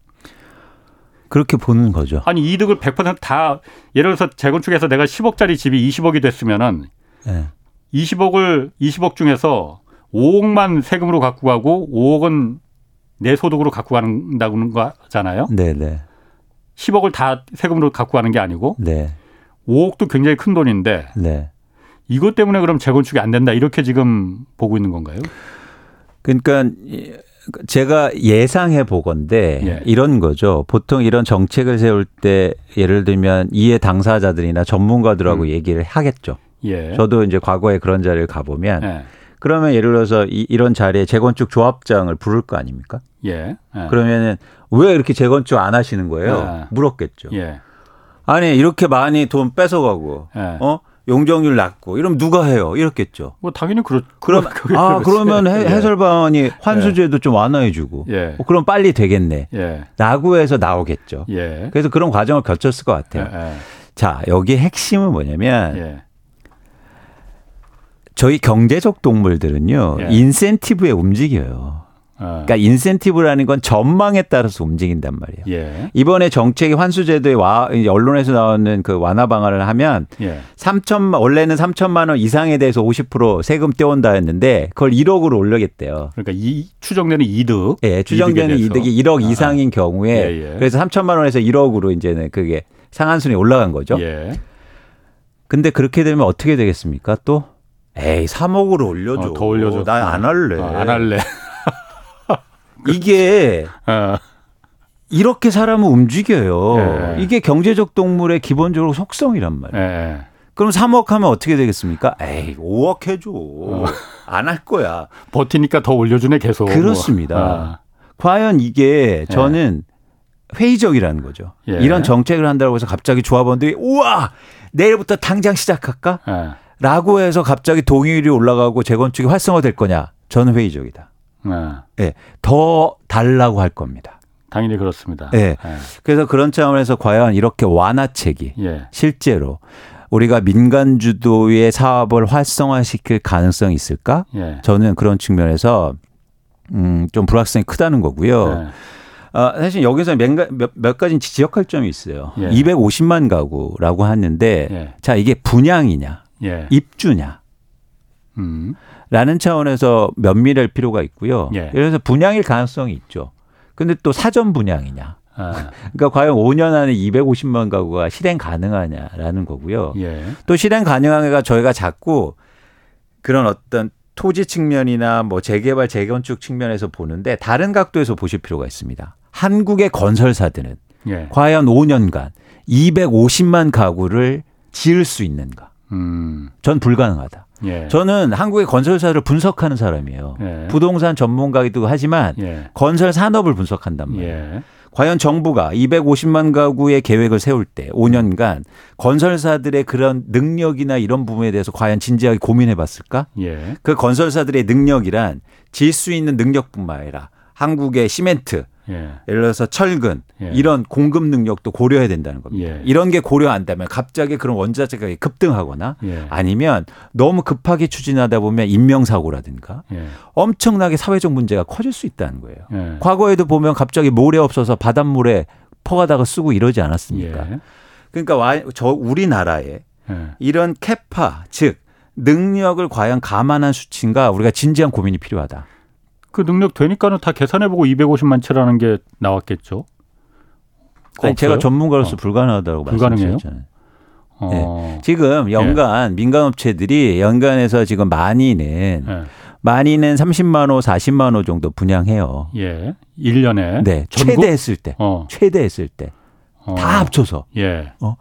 그렇게 보는 거죠. 아니 이득을 100%다 예를 들어서 재건축해서 내가 10억짜리 집이 20억이 됐으면은 네. 20억을 20억 중에서 5억만 세금으로 갖고 가고 5억은 내 소득으로 갖고 간다는 거잖아요. 네, 네. 10억을 다 세금으로 갖고 가는 게 아니고 네. 5억도 굉장히 큰 돈인데 네. 이것 때문에 그럼 재건축이 안 된다 이렇게 지금 보고 있는 건가요? 그러니까 제가 예상해 보건데 예. 이런 거죠. 보통 이런 정책을 세울 때 예를 들면 이해 당사자들이나 전문가들하고 음. 얘기를 하겠죠. 예. 저도 이제 과거에 그런 자리를 가보면 예. 그러면 예를 들어서 이, 이런 자리에 재건축 조합장을 부를 거 아닙니까? 예. 예. 그러면은 왜 이렇게 재건축 안 하시는 거예요? 예. 물었겠죠. 예. 아니 이렇게 많이 돈 뺏어가고 어 용적률 낮고 이러면 누가 해요? 이렇겠죠. 뭐 당연히 그렇. 그럼 아 그러면 해, 예. 설방안이 예. 환수제도 예. 좀 완화해주고. 예. 어, 그럼 빨리 되겠네. 예. 라고 해서 나오겠죠. 예. 그래서 그런 과정을 거쳤을 것 같아요. 예. 자 여기 핵심은 뭐냐면 저희 경제적 동물들은요 인센티브에 움직여요. 어. 그러니까 인센티브라는 건 전망에 따라서 움직인단 말이에요. 예. 이번에 정책의 환수제도에 와 언론에서 나오는 그 완화 방안을 하면 예. 3천 원래는 3천만 원 이상에 대해서 50% 세금 떼온다 했는데 그걸 1억으로 올려겠대요. 그러니까 이 추정되는 이득. 예, 추정되는 이득이 1억 아. 이상인 경우에 예, 예. 그래서 3천만 원에서 1억으로 이제는 그게 상한순위 올라간 거죠. 예. 근데 그렇게 되면 어떻게 되겠습니까? 또 에이 3억으로 올려줘. 어, 더 올려줘. 난 안 할래. 어, 안 할래. 이게 어. 이렇게 사람은 움직여요. 예. 이게 경제적 동물의 기본적으로 속성이란 말이에요. 예. 그럼 3억 하면 어떻게 되겠습니까? 에이, 5억 해줘. 어. 안할 거야. 버티니까 더 올려주네, 계속. 그렇습니다. 아. 과연 이게 예. 저는 예. 회의적이라는 거죠. 이런 정책을 한다고 해서 갑자기 조합원들이 우와! 내일부터 당장 시작할까? 예. 라고 해서 갑자기 동의율이 올라가고 재건축이 활성화될 거냐? 저는 회의적이다. 네. 네. 더 달라고 할 겁니다. 당연히 그렇습니다. 네. 네. 그래서 그런 차원에서 과연 이렇게 완화책이 예. 실제로 우리가 민간 주도의 사업을 활성화시킬 가능성이 있을까? 예. 저는 그런 측면에서 음, 좀 불확실성이 크다는 거고요. 네. 아, 사실 여기서 몇, 몇, 몇 가지 지적할 점이 있어요. 예. 250만 가구라고 하는데 예. 자, 이게 분양이냐, 예. 입주냐. 음. 라는 차원에서 면밀할 필요가 있고요. 예. 예를 들어서 분양일 가능성이 있죠. 근데 또 사전 분양이냐. 아. 그러니까 과연 5년 안에 250만 가구가 실행 가능하냐라는 거고요. 예. 또 실행 가능한가 저희가 자꾸 그런 어떤 토지 측면이나 뭐 재개발 재건축 측면에서 보는데 다른 각도에서 보실 필요가 있습니다. 한국의 건설사들은 예. 과연 5년간 250만 가구를 지을 수 있는가? 음. 전 불가능하다. 예. 저는 한국의 건설사를 분석하는 사람이에요. 예. 부동산 전문가이기도 하지만 예. 건설 산업을 분석한단 말이에요. 예. 과연 정부가 250만 가구의 계획을 세울 때 5년간 건설사들의 그런 능력이나 이런 부분에 대해서 과연 진지하게 고민해 봤을까? 예. 그 건설사들의 능력이란 질 수 있는 능력뿐만 아니라 한국의 시멘트, 예. 를 들어서 철근 예. 이런 공급 능력도 고려해야 된다는 겁니다. 예. 이런 게 고려 안 되면 갑자기 그런 원자재 가격이 급등하거나 예. 아니면 너무 급하게 추진하다 보면 인명사고라든가 예. 엄청나게 사회적 문제가 커질 수 있다는 거예요. 예. 과거에도 보면 갑자기 모래 없어서 바닷물에 퍼가다가 쓰고 이러지 않았습니까? 그러니까 와, 저 우리나라에 이런 캐파 즉 능력을 과연 감안한 수치인가 우리가 진지한 고민이 필요하다. 그 능력 되니까는 다 계산해보고 250만 채라는 게 나왔겠죠. 아니, 제가 전문가로서 어. 불가능하다고 불가능해요? 말씀드렸잖아요. 어. 네. 지금 연간 예. 민간업체들이 연간에서 지금 많이는 예. 많이는 30만 호, 40만 호 정도 분양해요. 예. 1년에 네. 전국? 최대 했을 때. 어. 최대 했을 때. 어. 다 합쳐서. 예. 어.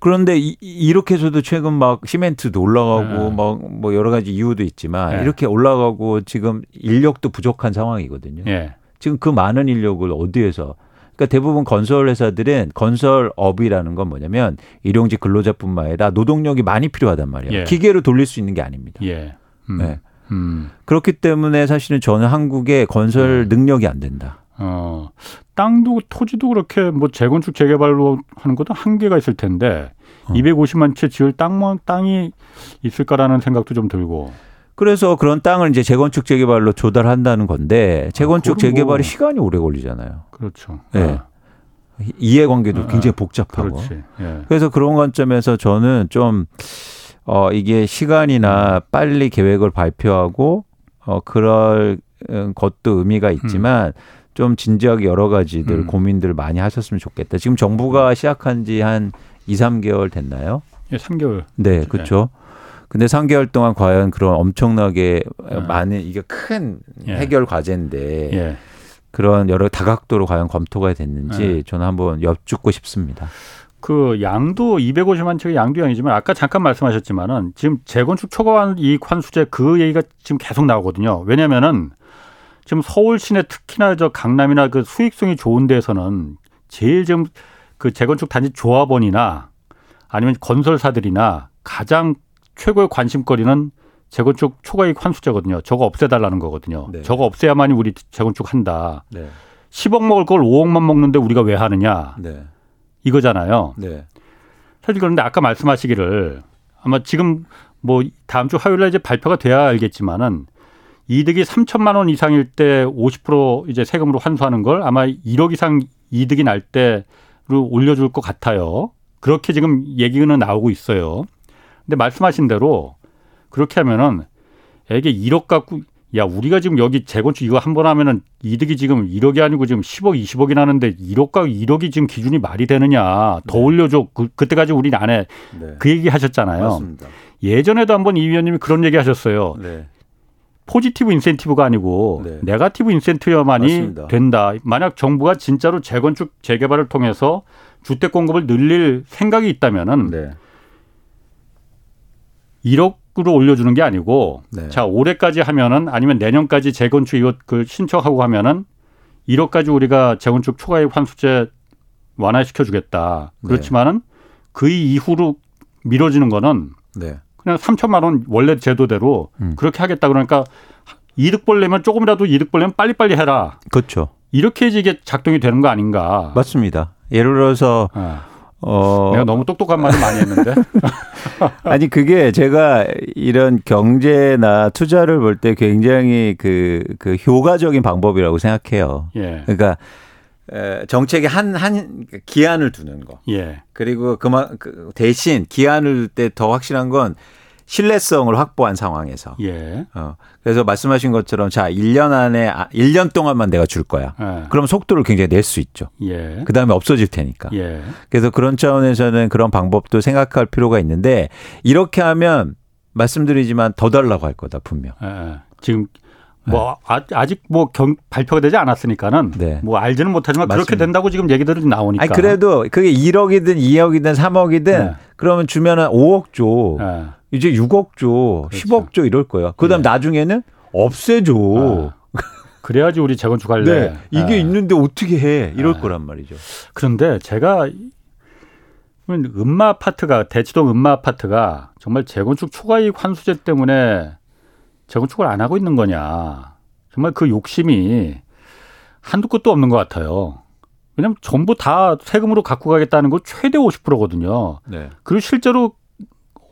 그런데 이, 렇게 해서도 최근 막 시멘트도 올라가고 네. 막뭐 여러 가지 이유도 있지만 네. 이렇게 올라가고 지금 인력도 부족한 상황이거든요. 네. 지금 그 많은 인력을 어디에서 그러니까 대부분 건설 회사들은 건설업이라는 건 뭐냐면 일용직 근로자뿐만 아니라 노동력이 많이 필요하단 말이에요. 예. 기계로 돌릴 수 있는 게 아닙니다. 예. 음. 네. 음. 그렇기 때문에 사실은 저는 한국의 건설 네. 능력이 안 된다. 어, 땅도 토지도 그렇게 뭐 재건축 재개발로 하는 것도 한계가 있을 텐데 어. 250만 채 지을 땅만 땅이 있을까라는 생각도 좀 들고. 그래서 그런 땅을 이제 재건축 재개발로 조달한다는 건데 재건축 아, 재개발이 뭐. 시간이 오래 걸리잖아요. 그렇죠. 예. 네. 이해관계도 아, 굉장히 복잡하고. 예. 그래서 그런 관점에서 저는 좀 어, 이게 시간이나 빨리 계획을 발표하고 어, 그럴 것도 의미가 있지만 음. 좀 진지하게 여러 가지들 음. 고민들을 많이 하셨으면 좋겠다. 지금 정부가 시작한 지한 2, 3개월 됐나요? 예, 3개월. 네, 그렇죠. 근데 3개월 동안 과연 그런 엄청나게 예. 많은 이게 큰 예. 해결 과제인데 예. 그런 여러 다각도로 과연 검토가 됐는지 예. 저는 한번 여쭙고 싶습니다. 그 양도 250만 채의 양도 양이지만 아까 잠깐 말씀하셨지만은 지금 재건축 초과 이익 환수제 그 얘기가 지금 계속 나오거든요. 왜냐면은 지금 서울 시내 특히나 저 강남이나 그 수익성이 좋은 데서는 제일 지금 그 재건축 단지 조합원이나 아니면 건설사들이나 가장 최고의 관심거리는 재건축 초과이익 환수제거든요. 저거 없애달라는 거거든요. 네. 저거 없애야만이 우리 재건축 한다. 네. 10억 먹을 걸 5억만 먹는데 우리가 왜 하느냐. 네. 이거잖아요. 네. 사실 그런데 아까 말씀하시기를 아마 지금 뭐 다음 주 화요일에 이제 발표가 돼야 알겠지만은 이득이 3천만 원 이상일 때 50% 이제 세금으로 환수하는 걸 아마 1억 이상 이득이 날 때로 올려줄 것 같아요. 그렇게 지금 얘기는 나오고 있어요. 근데 말씀하신 대로 그렇게 하면은 애게 1억 갖고 야 우리가 지금 여기 재건축 이거 한 번 하면은 이득이 지금 1억이 아니고 지금 10억 20억이 나는데 1억과 1억이 지금 기준이 말이 되느냐 더 네. 올려줘 그, 그때까지 우리 안에 네. 그 얘기 하셨잖아요. 맞습니다. 예전에도 한번 이 위원님이 그런 얘기 하셨어요. 네. 포지티브 인센티브가 아니고 네. 네가티브 인센티브야만이 맞습니다. 된다. 만약 정부가 진짜로 재건축 재개발을 통해서 주택 공급을 늘릴 생각이 있다면은 네. 1억으로 올려주는 게 아니고 네. 자 올해까지 하면은 아니면 내년까지 재건축 이거 그 신청하고 하면은 1억까지 우리가 재건축 초과이익 환수제 완화시켜 주겠다. 네. 그렇지만은 그 이후로 미뤄지는 거는 네. 그냥 3천만 원 원래 제도대로 음. 그렇게 하겠다 그러니까 이득 벌려면 조금이라도 이득 벌려면 빨리빨리 해라. 그렇죠. 이렇게 해야지 이게 작동이 되는 거 아닌가. 맞습니다. 예를 들어서 네. 어. 내가 너무 똑똑한 말을 많이 했는데. 아니 그게 제가 이런 경제나 투자를 볼 때 굉장히 그, 그 효과적인 방법이라고 생각해요. 예. 그러니까 정책에 한, 한 기한을 두는 거. 예. 그리고 그만, 그 대신 기한을 때 더 확실한 건 신뢰성을 확보한 상황에서. 예. 어, 그래서 말씀하신 것처럼 자, 1년 안에, 1년 아, 동안만 내가 줄 거야. 예. 그럼 속도를 굉장히 낼 수 있죠. 예. 그 다음에 없어질 테니까. 예. 그래서 그런 차원에서는 그런 방법도 생각할 필요가 있는데 이렇게 하면 말씀드리지만 더 달라고 할 거다, 분명. 예. 예. 지금 뭐 아, 아직 뭐 경, 발표가 되지 않았으니까는 네. 뭐 알지는 못하지만 맞습니다. 그렇게 된다고 지금 얘기들이 나오니까. 아니 그래도 그게 1억이든 2억이든 3억이든 네. 그러면 주면은 5억 줘. 네. 이제 6억 줘. 그렇죠. 10억 줘 이럴 거예요. 그다음 네. 나중에는 없애줘. 아. 그래야지 우리 재건축할래. 네. 이게 네. 있는데 어떻게 해? 이럴 네. 거란 말이죠. 그런데 제가 음마 아파트가 대치동 음마 아파트가 정말 재건축 초과이익 환수제 때문에 재건축을 안 하고 있는 거냐. 정말 그 욕심이 한두 끝도 없는 것 같아요. 왜냐하면 전부 다 세금으로 갖고 가겠다는 거 최대 50%거든요. 네. 그리고 실제로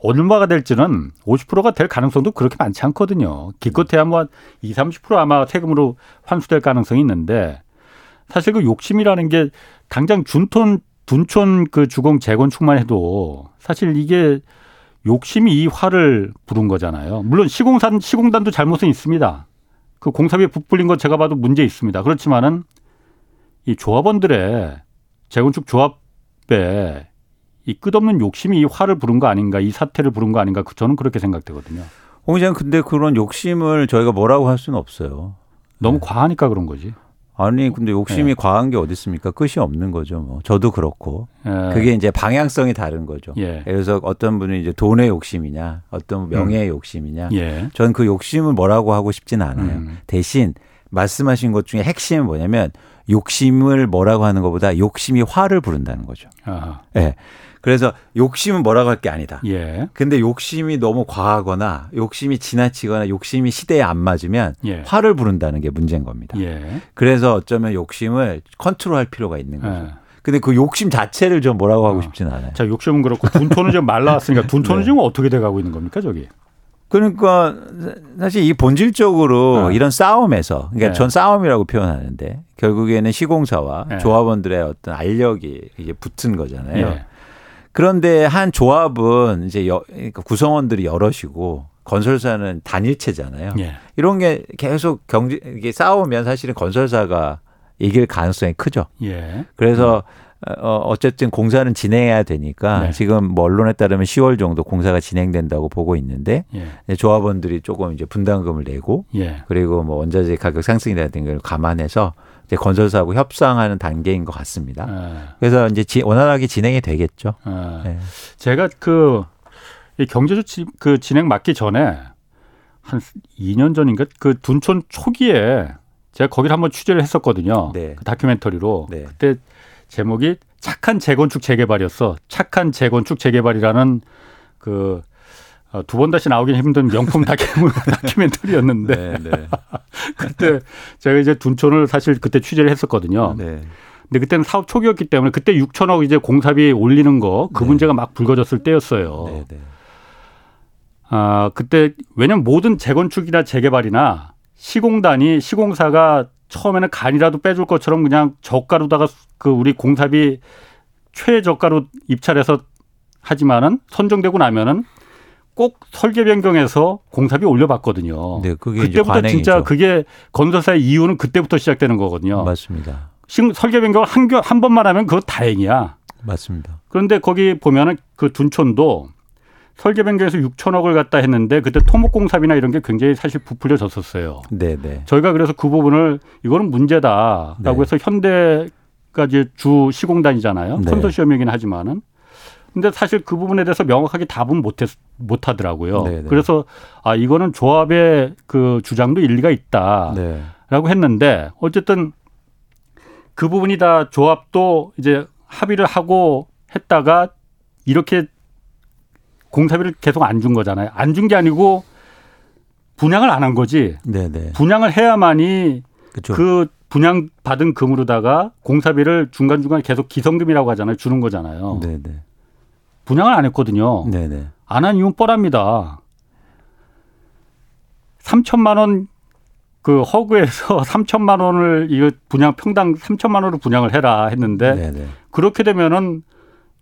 얼마가 될지는 50%가 될 가능성도 그렇게 많지 않거든요. 기껏해야 뭐 20, 30% 아마 세금으로 환수될 가능성이 있는데 사실 그 욕심이라는 게 당장 준톤 둔촌 그 주공 재건축만 해도 사실 이게 욕심이 이 화를 부른 거잖아요. 물론 시공산 시공단도 잘못은 있습니다. 그 공사비에 부풀린 건 제가 봐도 문제 있습니다. 그렇지만은 이 조합원들의 재건축 조합에 이 끝없는 욕심이 이 화를 부른 거 아닌가, 이 사태를 부른 거 아닌가, 그 저는 그렇게 생각되거든요. 홍 의장 근데 그런 욕심을 저희가 뭐라고 할 수는 없어요. 너무 네. 과하니까 그런 거지. 아니 근데 욕심이 네. 과한 게 어디 있습니까? 끝이 없는 거죠. 뭐 저도 그렇고 네. 그게 이제 방향성이 다른 거죠. 예. 그래서 어떤 분은 이제 돈의 욕심이냐, 어떤 명예의 음. 욕심이냐. 예. 저는 그 욕심을 뭐라고 하고 싶지는 않아요. 음. 대신 말씀하신 것 중에 핵심은 뭐냐면 욕심을 뭐라고 하는 것보다 욕심이 화를 부른다는 거죠. 예. 네. 그래서 욕심은 뭐라고 할 게 아니다. 예. 근데 욕심이 너무 과하거나 욕심이 지나치거나 욕심이 시대에 안 맞으면 예. 화를 부른다는 게 문제인 겁니다. 예. 그래서 어쩌면 욕심을 컨트롤할 필요가 있는 거죠. 예. 근데 그 욕심 자체를 좀 뭐라고 하고 어. 싶지는 않아요. 자, 욕심은 그렇고 둔토는 좀 말라왔으니까 둔토는 네. 지금 어떻게 돼 가고 있는 겁니까, 저기? 그러니까 사실 이 본질적으로 네. 이런 싸움에서 그러니까 네. 전 싸움이라고 표현하는데 결국에는 시공사와 네. 조합원들의 어떤 알력이 이제 붙은 거잖아요. 네. 그런데 한 조합은 이제 여, 그러니까 구성원들이 여럿이고 건설사는 단일체잖아요. 예. 이런 게 계속 경제 이게 싸우면 사실은 건설사가 이길 가능성이 크죠. 예. 그래서 어, 어쨌든 공사는 진행해야 되니까 네. 지금 뭐 언론에 따르면 10월 정도 공사가 진행된다고 보고 있는데 예. 조합원들이 조금 이제 분담금을 내고 예. 그리고 뭐 원자재 가격 상승이라든가 걸 감안해서 이제 건설사하고 협상하는 단계인 것 같습니다. 네. 그래서 이제 지, 원활하게 진행이 되겠죠. 네. 네. 제가 그 경제주 그 진행 맡기 전에 한 2년 전인가 그 둔촌 초기에 제가 거기를 한번 취재를 했었거든요. 네. 그 다큐멘터리로 네. 그때 제목이 착한 재건축 재개발이었어. 착한 재건축 재개발이라는 그 어, 두 번 다시 나오기 힘든 명품 다큐멘터리였는데 네, 네. 그때 제가 이제 둔촌을 사실 그때 취재를 했었거든요. 네. 근데 그때는 사업 초기였기 때문에 그때 6천억 이제 공사비 올리는 거그 네. 문제가 막 불거졌을 때였어요. 네, 네. 아 그때 왜냐면 모든 재건축이나 재개발이나 시공단이 시공사가 처음에는 간이라도 빼줄 것처럼 그냥 저가로다가 그 우리 공사비 최저가로 입찰해서 하지만은 선정되고 나면은 꼭 설계 변경해서 공사비 올려봤거든요. 네, 그게 그때부터 진짜 그게 건설사의 이유는 그때부터 시작되는 거거든요. 맞습니다. 설계 변경을 한, 한 번만 하면 그거 다행이야. 맞습니다. 그런데 거기 보면은 그 둔촌도 설계 변경에서 6천억을 갖다 했는데 그때 토목공사비나 이런 게 굉장히 사실 부풀려졌었어요. 네, 네. 저희가 그래서 그 부분을 이거는 문제다라고 네. 해서 이제 주 시공단이잖아요. 네. 컨소시엄이긴 하지만은 근데 사실 그 부분에 대해서 명확하게 답은 못했 못 하더라고요. 네네. 네. 그래서 아 이거는 조합의 그 주장도 일리가 있다라고 네. 했는데 어쨌든 그 부분이 다 조합도 이제 합의를 하고 했다가 이렇게 공사비를 계속 안 준 거잖아요. 안 준 게 아니고 분양을 안 한 거지. 네네. 분양을 해야만이 그쵸. 그 분양 받은 금으로다가 공사비를 중간 중간 계속 기성금이라고 하잖아요. 주는 거잖아요. 네네. 분양을 안 했거든요. 네네. 안 한 이유는 뻔합니다. 3천만 원 그 허그에서 3천만 원을 이거 분양 평당 3천만 원을 분양을 해라 했는데 네네. 그렇게 되면은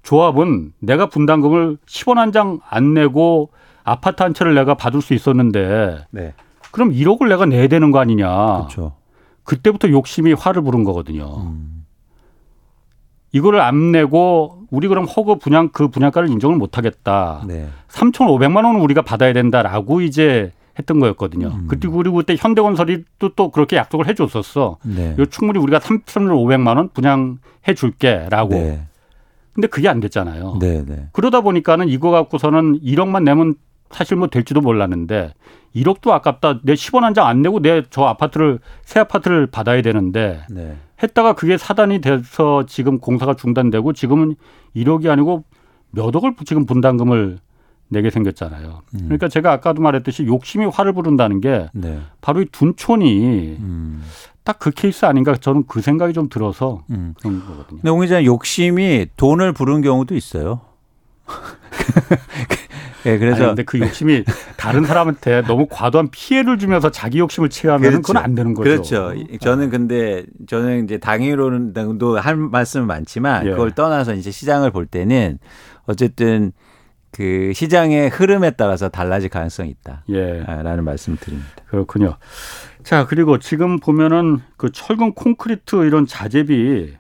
조합은 내가 분담금을 10원 한 장 안 내고 아파트 한 채를 내가 받을 수 있었는데 네. 그럼 1억을 내가 내야 되는 거 아니냐. 그렇죠. 그때부터 욕심이 화를 부른 거거든요. 음. 이거를 안 내고 우리 그럼 허그 분양 그 분양가를 인정을 못 하겠다. 네. 3,500만 원은 우리가 받아야 된다라고 이제 했던 거였거든요. 음. 그리고 그리고 그때 현대건설이 또, 또 그렇게 약속을 해 줬었어. 네. 요 충분히 우리가 3,500만 원 분양해 줄게라고. 네. 근데 그게 안 됐잖아요. 네, 네. 그러다 보니까는 이거 갖고서는 1억만 내면 사실 뭐 될지도 몰랐는데 1억도 아깝다. 내 10원 한 장 안 내고 내 저 아파트를 새 아파트를 받아야 되는데 네. 했다가 그게 사단이 돼서 지금 공사가 중단되고 지금은 1억이 아니고 몇 억을 지금 분담금을 내게 생겼잖아요. 음. 그러니까 제가 아까도 말했듯이 욕심이 화를 부른다는 게 네. 바로 이 둔촌이 음. 딱그 케이스 아닌가 저는 그 생각이 좀 들어서 음. 그런 거거든요. 근데 옹 기자 욕심이 돈을 부른 경우도 있어요. 예, 그래서 아니, 근데 그 욕심이 다른 사람한테 너무 과도한 피해를 주면서 자기 욕심을 취하면 그렇죠. 그건 안 되는 거죠. 그렇죠. 저는 근데 저는 이제 당위로는도 할 말씀은 많지만 예. 그걸 떠나서 이제 시장을 볼 때는 어쨌든 그 시장의 흐름에 따라서 달라질 가능성이 있다라는 예. 말씀을 드립니다. 그렇군요. 자 그리고 지금 보면은 그 철근 콘크리트 이런 자재비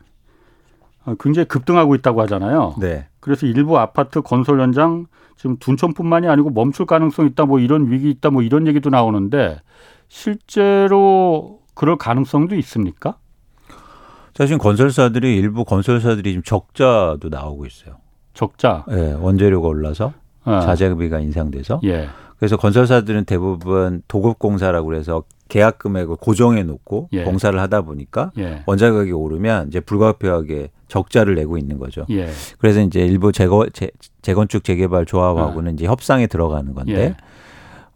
굉장히 급등하고 있다고 하잖아요. 네. 그래서 일부 아파트 건설 현장 지금 둔촌뿐만이 아니고 멈출 가능성이 있다 뭐 이런 위기 있다 뭐 이런 얘기도 나오는데 실제로 그럴 가능성도 있습니까? 사실 건설사들이 일부 건설사들이 지금 적자도 나오고 있어요. 적자. 예, 네, 원재료가 올라서 어. 자재비가 인상돼서. 예. 그래서 건설사들은 대부분 도급공사라고 그래서 계약 금액을 고정해 놓고 예. 공사를 하다 보니까 예. 원자 가격이 오르면 이제 불가피하게 적자를 내고 있는 거죠. 예. 그래서 이제 일부 재거, 재, 재건축 재개발 조합하고는 아. 이제 협상에 들어가는 건데 예.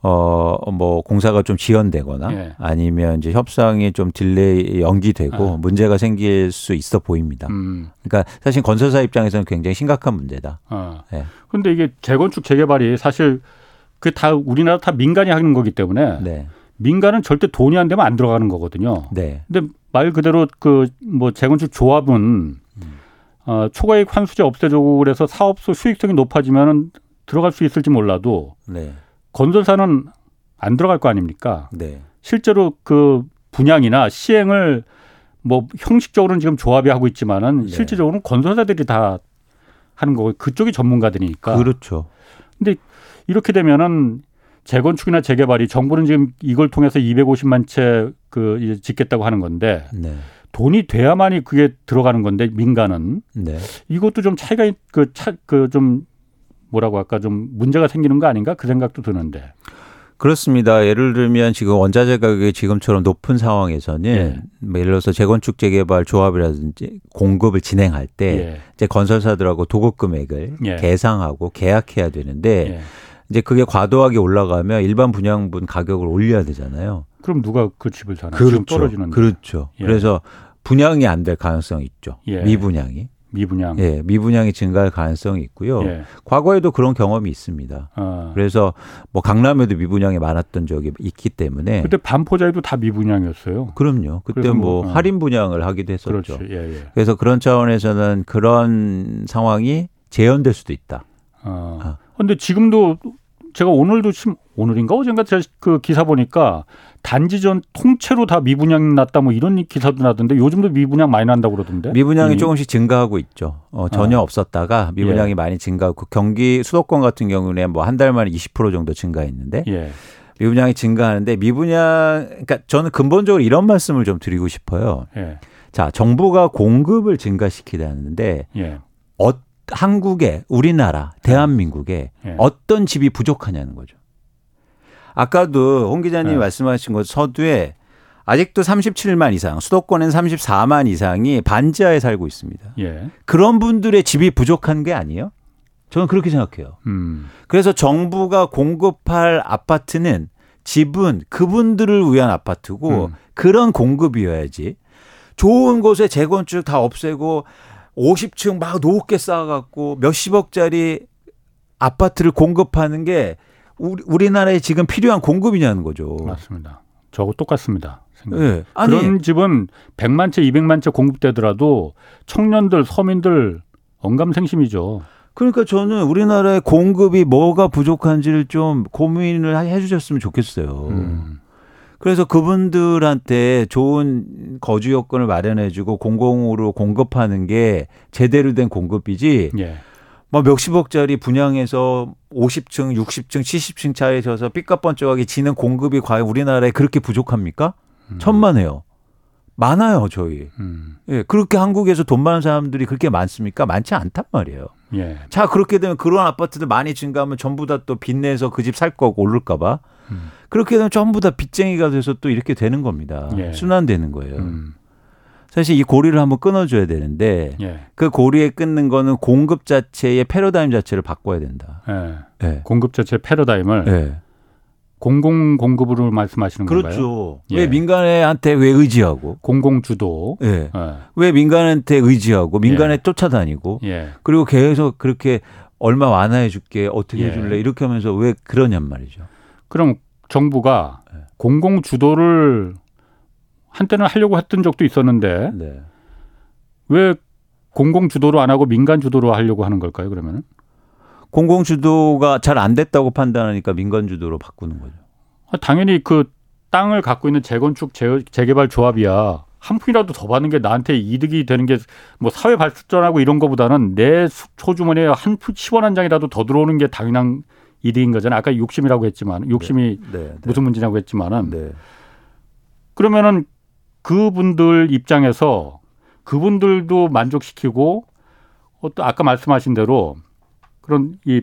어, 뭐, 공사가 좀 지연되거나 예. 아니면 이제 협상이 좀 delay 연기되고 아. 문제가 생길 수 있어 보입니다. 음. 그러니까 사실 건설사 입장에서는 굉장히 심각한 문제다. 아. 예. 근데 이게 재건축 재개발이 사실 그 다 우리나라 다 민간이 하는 거기 때문에 네. 민간은 절대 돈이 안 되면 안 들어가는 거거든요. 네. 근데 말 그대로 그 뭐 재건축 조합은 음. 어, 초과이익 환수제 없애주고 그래서 사업소 수익성이 높아지면 들어갈 수 있을지 몰라도 네. 건설사는 안 들어갈 거 아닙니까? 네. 실제로 그 분양이나 시행을 뭐 형식적으로는 지금 조합이 하고 있지만은 네. 실질적으로는 건설사들이 다 하는 거고 그쪽이 전문가들이니까. 그렇죠. 근데 이렇게 되면은 재건축이나 재개발이 정부는 지금 이걸 통해서 250만 채 그 이제 짓겠다고 하는 건데 네. 돈이 돼야만이 그게 들어가는 건데 민간은 네. 이것도 좀 차이가 그 차 그 좀 뭐라고 할까 좀 문제가 생기는 거 아닌가 그 생각도 드는데. 그렇습니다. 예를 들면 지금 원자재 가격이 지금처럼 높은 상황에서는 예. 뭐 예를 들어서 재건축 재개발 조합이라든지 공급을 진행할 때 예. 이제 건설사들하고 도급 금액을 예. 계상하고 계약해야 되는데 예. 이제 그게 과도하게 올라가면 일반 분양분 가격을 올려야 되잖아요. 그럼 누가 그 집을 사나? 그렇죠. 떨어지는데. 그렇죠. 예. 그래서 분양이 안 될 가능성이 있죠. 예. 미분양이. 미분양. 예, 미분양이 증가할 가능성이 있고요. 예. 과거에도 그런 경험이 있습니다. 아. 그래서 뭐 강남에도 미분양이 많았던 적이 있기 때문에. 그때 반포자에도 다 미분양이었어요. 그럼요. 그때 뭐, 뭐 어. 할인 분양을 하기도 했었죠. 예, 예. 그래서 그런 차원에서는 그런 상황이 재현될 수도 있다. 아. 아. 근데 지금도 제가 오늘도 심, 오늘인가 어젠가 제가 그 기사 보니까 단지전 통째로 다 미분양 났다 뭐 이런 기사도 나던데 요즘도 미분양 많이 난다고 그러던데. 미분양이 음. 조금씩 증가하고 있죠. 어, 전혀 아. 없었다가 미분양이 예. 많이 증가하고 경기 수도권 같은 경우는 뭐 한 달 만에 20% 정도 증가했는데 예. 미분양이 증가하는데 미분양 그러니까 저는 근본적으로 이런 말씀을 좀 드리고 싶어요. 예. 자, 정부가 공급을 증가시키다는데 예. 어, 한국에 우리나라 대한민국에 예. 어떤 집이 부족하냐는 거죠. 아까도 홍 기자님이 네. 말씀하신 것 서두에 아직도 37만 이상, 수도권엔 34만 이상이 반지하에 살고 있습니다. 예. 그런 분들의 집이 부족한 게 아니에요? 저는 그렇게 생각해요. 음. 그래서 정부가 공급할 아파트는 집은 그분들을 위한 아파트고 음. 그런 공급이어야지. 좋은 곳에 재건축 다 없애고 50층 막 높게 쌓아갖고 몇십억짜리 아파트를 공급하는 게 우리, 우리나라에 지금 필요한 공급이냐는 거죠. 맞습니다. 저거 똑같습니다. 네. 그런 집은 100만 채, 200만 채 공급되더라도 청년들, 서민들 언감생심이죠. 그러니까 저는 우리나라의 공급이 뭐가 부족한지를 좀 고민을 해 주셨으면 좋겠어요. 음. 그래서 그분들한테 좋은 거주 여건을 마련해주고 공공으로 공급하는 게 제대로 된 공급이지. 예. 뭐 몇십억짜리 분양해서 50층, 60층, 70층 차에 져서 삐까뻔쩍하게 지는 공급이 과연 우리나라에 그렇게 부족합니까? 음. 천만에요. 많아요, 저희. 음. 예, 그렇게 한국에서 돈 많은 사람들이 그렇게 많습니까? 많지 않단 말이에요. 예. 자, 그렇게 되면 그런 아파트들 많이 증가하면 전부 다 또 빚내서 그 집 살 거고 오를까봐. 음. 그렇게 되면 전부 다 빚쟁이가 돼서 또 이렇게 되는 겁니다. 예. 순환되는 거예요. 음. 사실 이 고리를 한번 끊어줘야 되는데 예. 그 고리에 끊는 거는 공급 자체의 패러다임 자체를 바꿔야 된다. 예. 예. 공급 자체 패러다임을 예. 공공 공급으로 말씀하시는 그렇죠. 건가요? 그렇죠. 왜 민간한테 왜 의지하고 공공 주도. 예. 왜 민간한테 의지하고 민간에 쫓아다니고 그리고 계속 그렇게 얼마 완화해 줄게 어떻게 해 줄래 이렇게 하면서 왜 그러냔 말이죠. 그럼 정부가 공공 주도를 한때는 하려고 했던 적도 있었는데 네. 왜 공공 주도로 안 하고 민간 주도로 하려고 하는 걸까요? 그러면은 공공 주도가 잘 안 됐다고 판단하니까 민간 주도로 바꾸는 거죠. 아, 당연히 그 땅을 갖고 있는 재건축 재, 재개발 조합이야 한 푼이라도 더 받는 게 나한테 이득이 되는 게 뭐 사회 발전하고 이런 거보다는 내 소주머니에 한 푼, 10원 한 장이라도 더 들어오는 게 당연한 일인 거잖아요. 아까 욕심이라고 했지만 욕심이 네, 네, 네. 무슨 문제냐고 했지만은 네. 그러면은 그분들 입장에서 그분들도 만족시키고 또 아까 말씀하신 대로 그런 이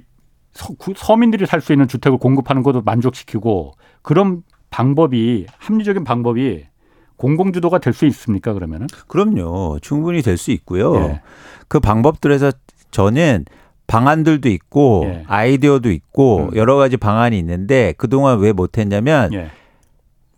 서, 민들이 살 수 있는 주택을 공급하는 것도 만족시키고 그런 방법이 합리적인 방법이 공공주도가 될 수 있습니까 그러면은? 그럼요. 충분히 될 수 있고요. 예. 그 방법들에서 저는 방안들도 있고 예. 아이디어도 있고 음. 여러 가지 방안이 있는데 그동안 왜 못했냐면 예.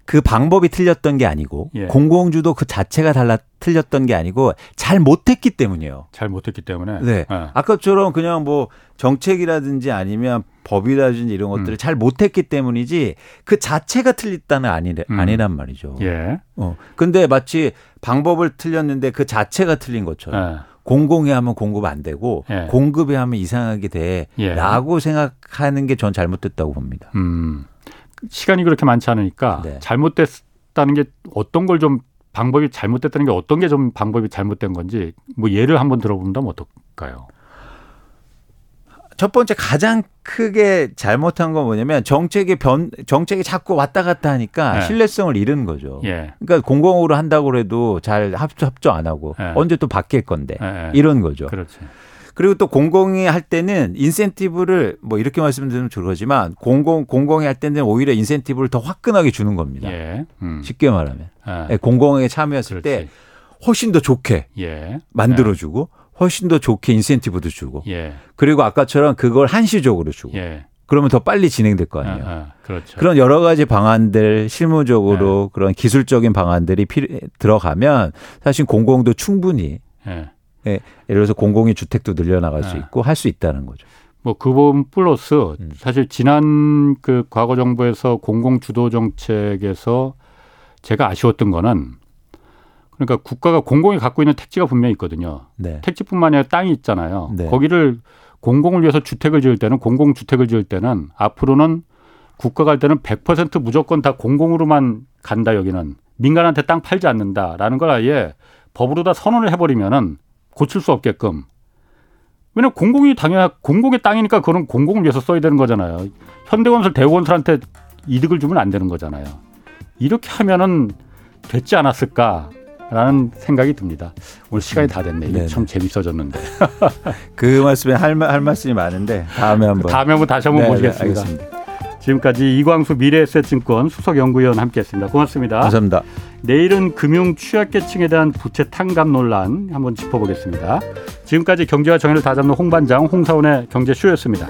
그 방법이 틀렸던 게 아니고 예. 공공주도 그 자체가 달라 틀렸던 게 아니고 잘 못했기 때문이에요. 잘 못했기 때문에. 네. 예. 아까처럼 그냥 뭐 정책이라든지 아니면 법이라든지 이런 것들을 음. 잘 못했기 때문이지 그 자체가 틀렸다는 아니래, 음. 아니란 말이죠. 예. 어. 근데 마치 방법을 틀렸는데 그 자체가 틀린 것처럼. 예. 공공에 하면 공급 안 되고 예. 공급에 하면 이상하게 돼라고 예. 생각하는 게 전 잘못됐다고 봅니다. 음. 시간이 그렇게 많지 않으니까 네. 잘못됐다는 게 어떤 걸 좀 방법이 잘못됐다는 게 어떤 게 좀 방법이 잘못된 건지 뭐 예를 한번 들어본다면 어떨까요? 첫 번째 가장 크게 잘못한 건 뭐냐면 정책의 변 정책이 자꾸 왔다 갔다 하니까 네. 신뢰성을 잃은 거죠. 예. 그러니까 공공으로 한다고 해도 잘 합조 합조 안 하고 네. 언제 또 바뀔 건데 네. 이런 거죠. 그렇지. 그리고 또 공공이 할 때는 인센티브를 뭐 이렇게 말씀드리면 그러지만 공공 공공이 할 때는 오히려 인센티브를 더 화끈하게 주는 겁니다. 예. 음. 쉽게 말하면 아. 공공에 참여했을 그렇지. 때 훨씬 더 좋게 예. 만들어주고 훨씬 더 좋게 인센티브도 주고 예. 그리고 아까처럼 그걸 한시적으로 주고 예. 그러면 더 빨리 진행될 거 아니에요. 아, 아, 그렇죠. 그런 여러 가지 방안들 실무적으로 네. 그런 기술적인 방안들이 필, 들어가면 사실 공공도 충분히 네. 예, 예를 들어서 공공의 주택도 늘려나갈 수 네. 있고 할 수 있다는 거죠. 뭐 그 부분 플러스 음. 사실 지난 그 과거 정부에서 공공 주도 정책에서 제가 아쉬웠던 거는 그러니까 국가가 공공이 갖고 있는 택지가 분명히 있거든요. 네. 택지뿐만 아니라 땅이 있잖아요. 네. 거기를 공공을 위해서 주택을 지을 때는 공공 주택을 지을 때는 앞으로는 국가가 할 때는 100% 무조건 다 공공으로만 간다 여기는 민간한테 땅 팔지 않는다라는 걸 아예 법으로 다 선언을 해버리면은 고칠 수 없게끔. 왜냐면 공공이 당연히 공공의 땅이니까 그런 공공을 위해서 써야 되는 거잖아요. 현대건설 대우건설한테 이득을 주면 안 되는 거잖아요. 이렇게 하면은 됐지 않았을까 라는 생각이 듭니다. 오늘 시간이 다 됐네. 이게 참 재밌어졌는데. 그 말씀에 할, 할 말씀이 많은데 다음에 한번 다음에 한번 다시 한번 네네, 모시겠습니다. 알겠습니다. 지금까지 이광수 미래에셋증권 수석연구위원 함께했습니다. 고맙습니다. 감사합니다. 내일은 금융 취약계층에 대한 부채 탕감 논란 한번 짚어보겠습니다. 지금까지 경제와 정의를 다잡는 홍반장 홍사원의 경제쇼였습니다.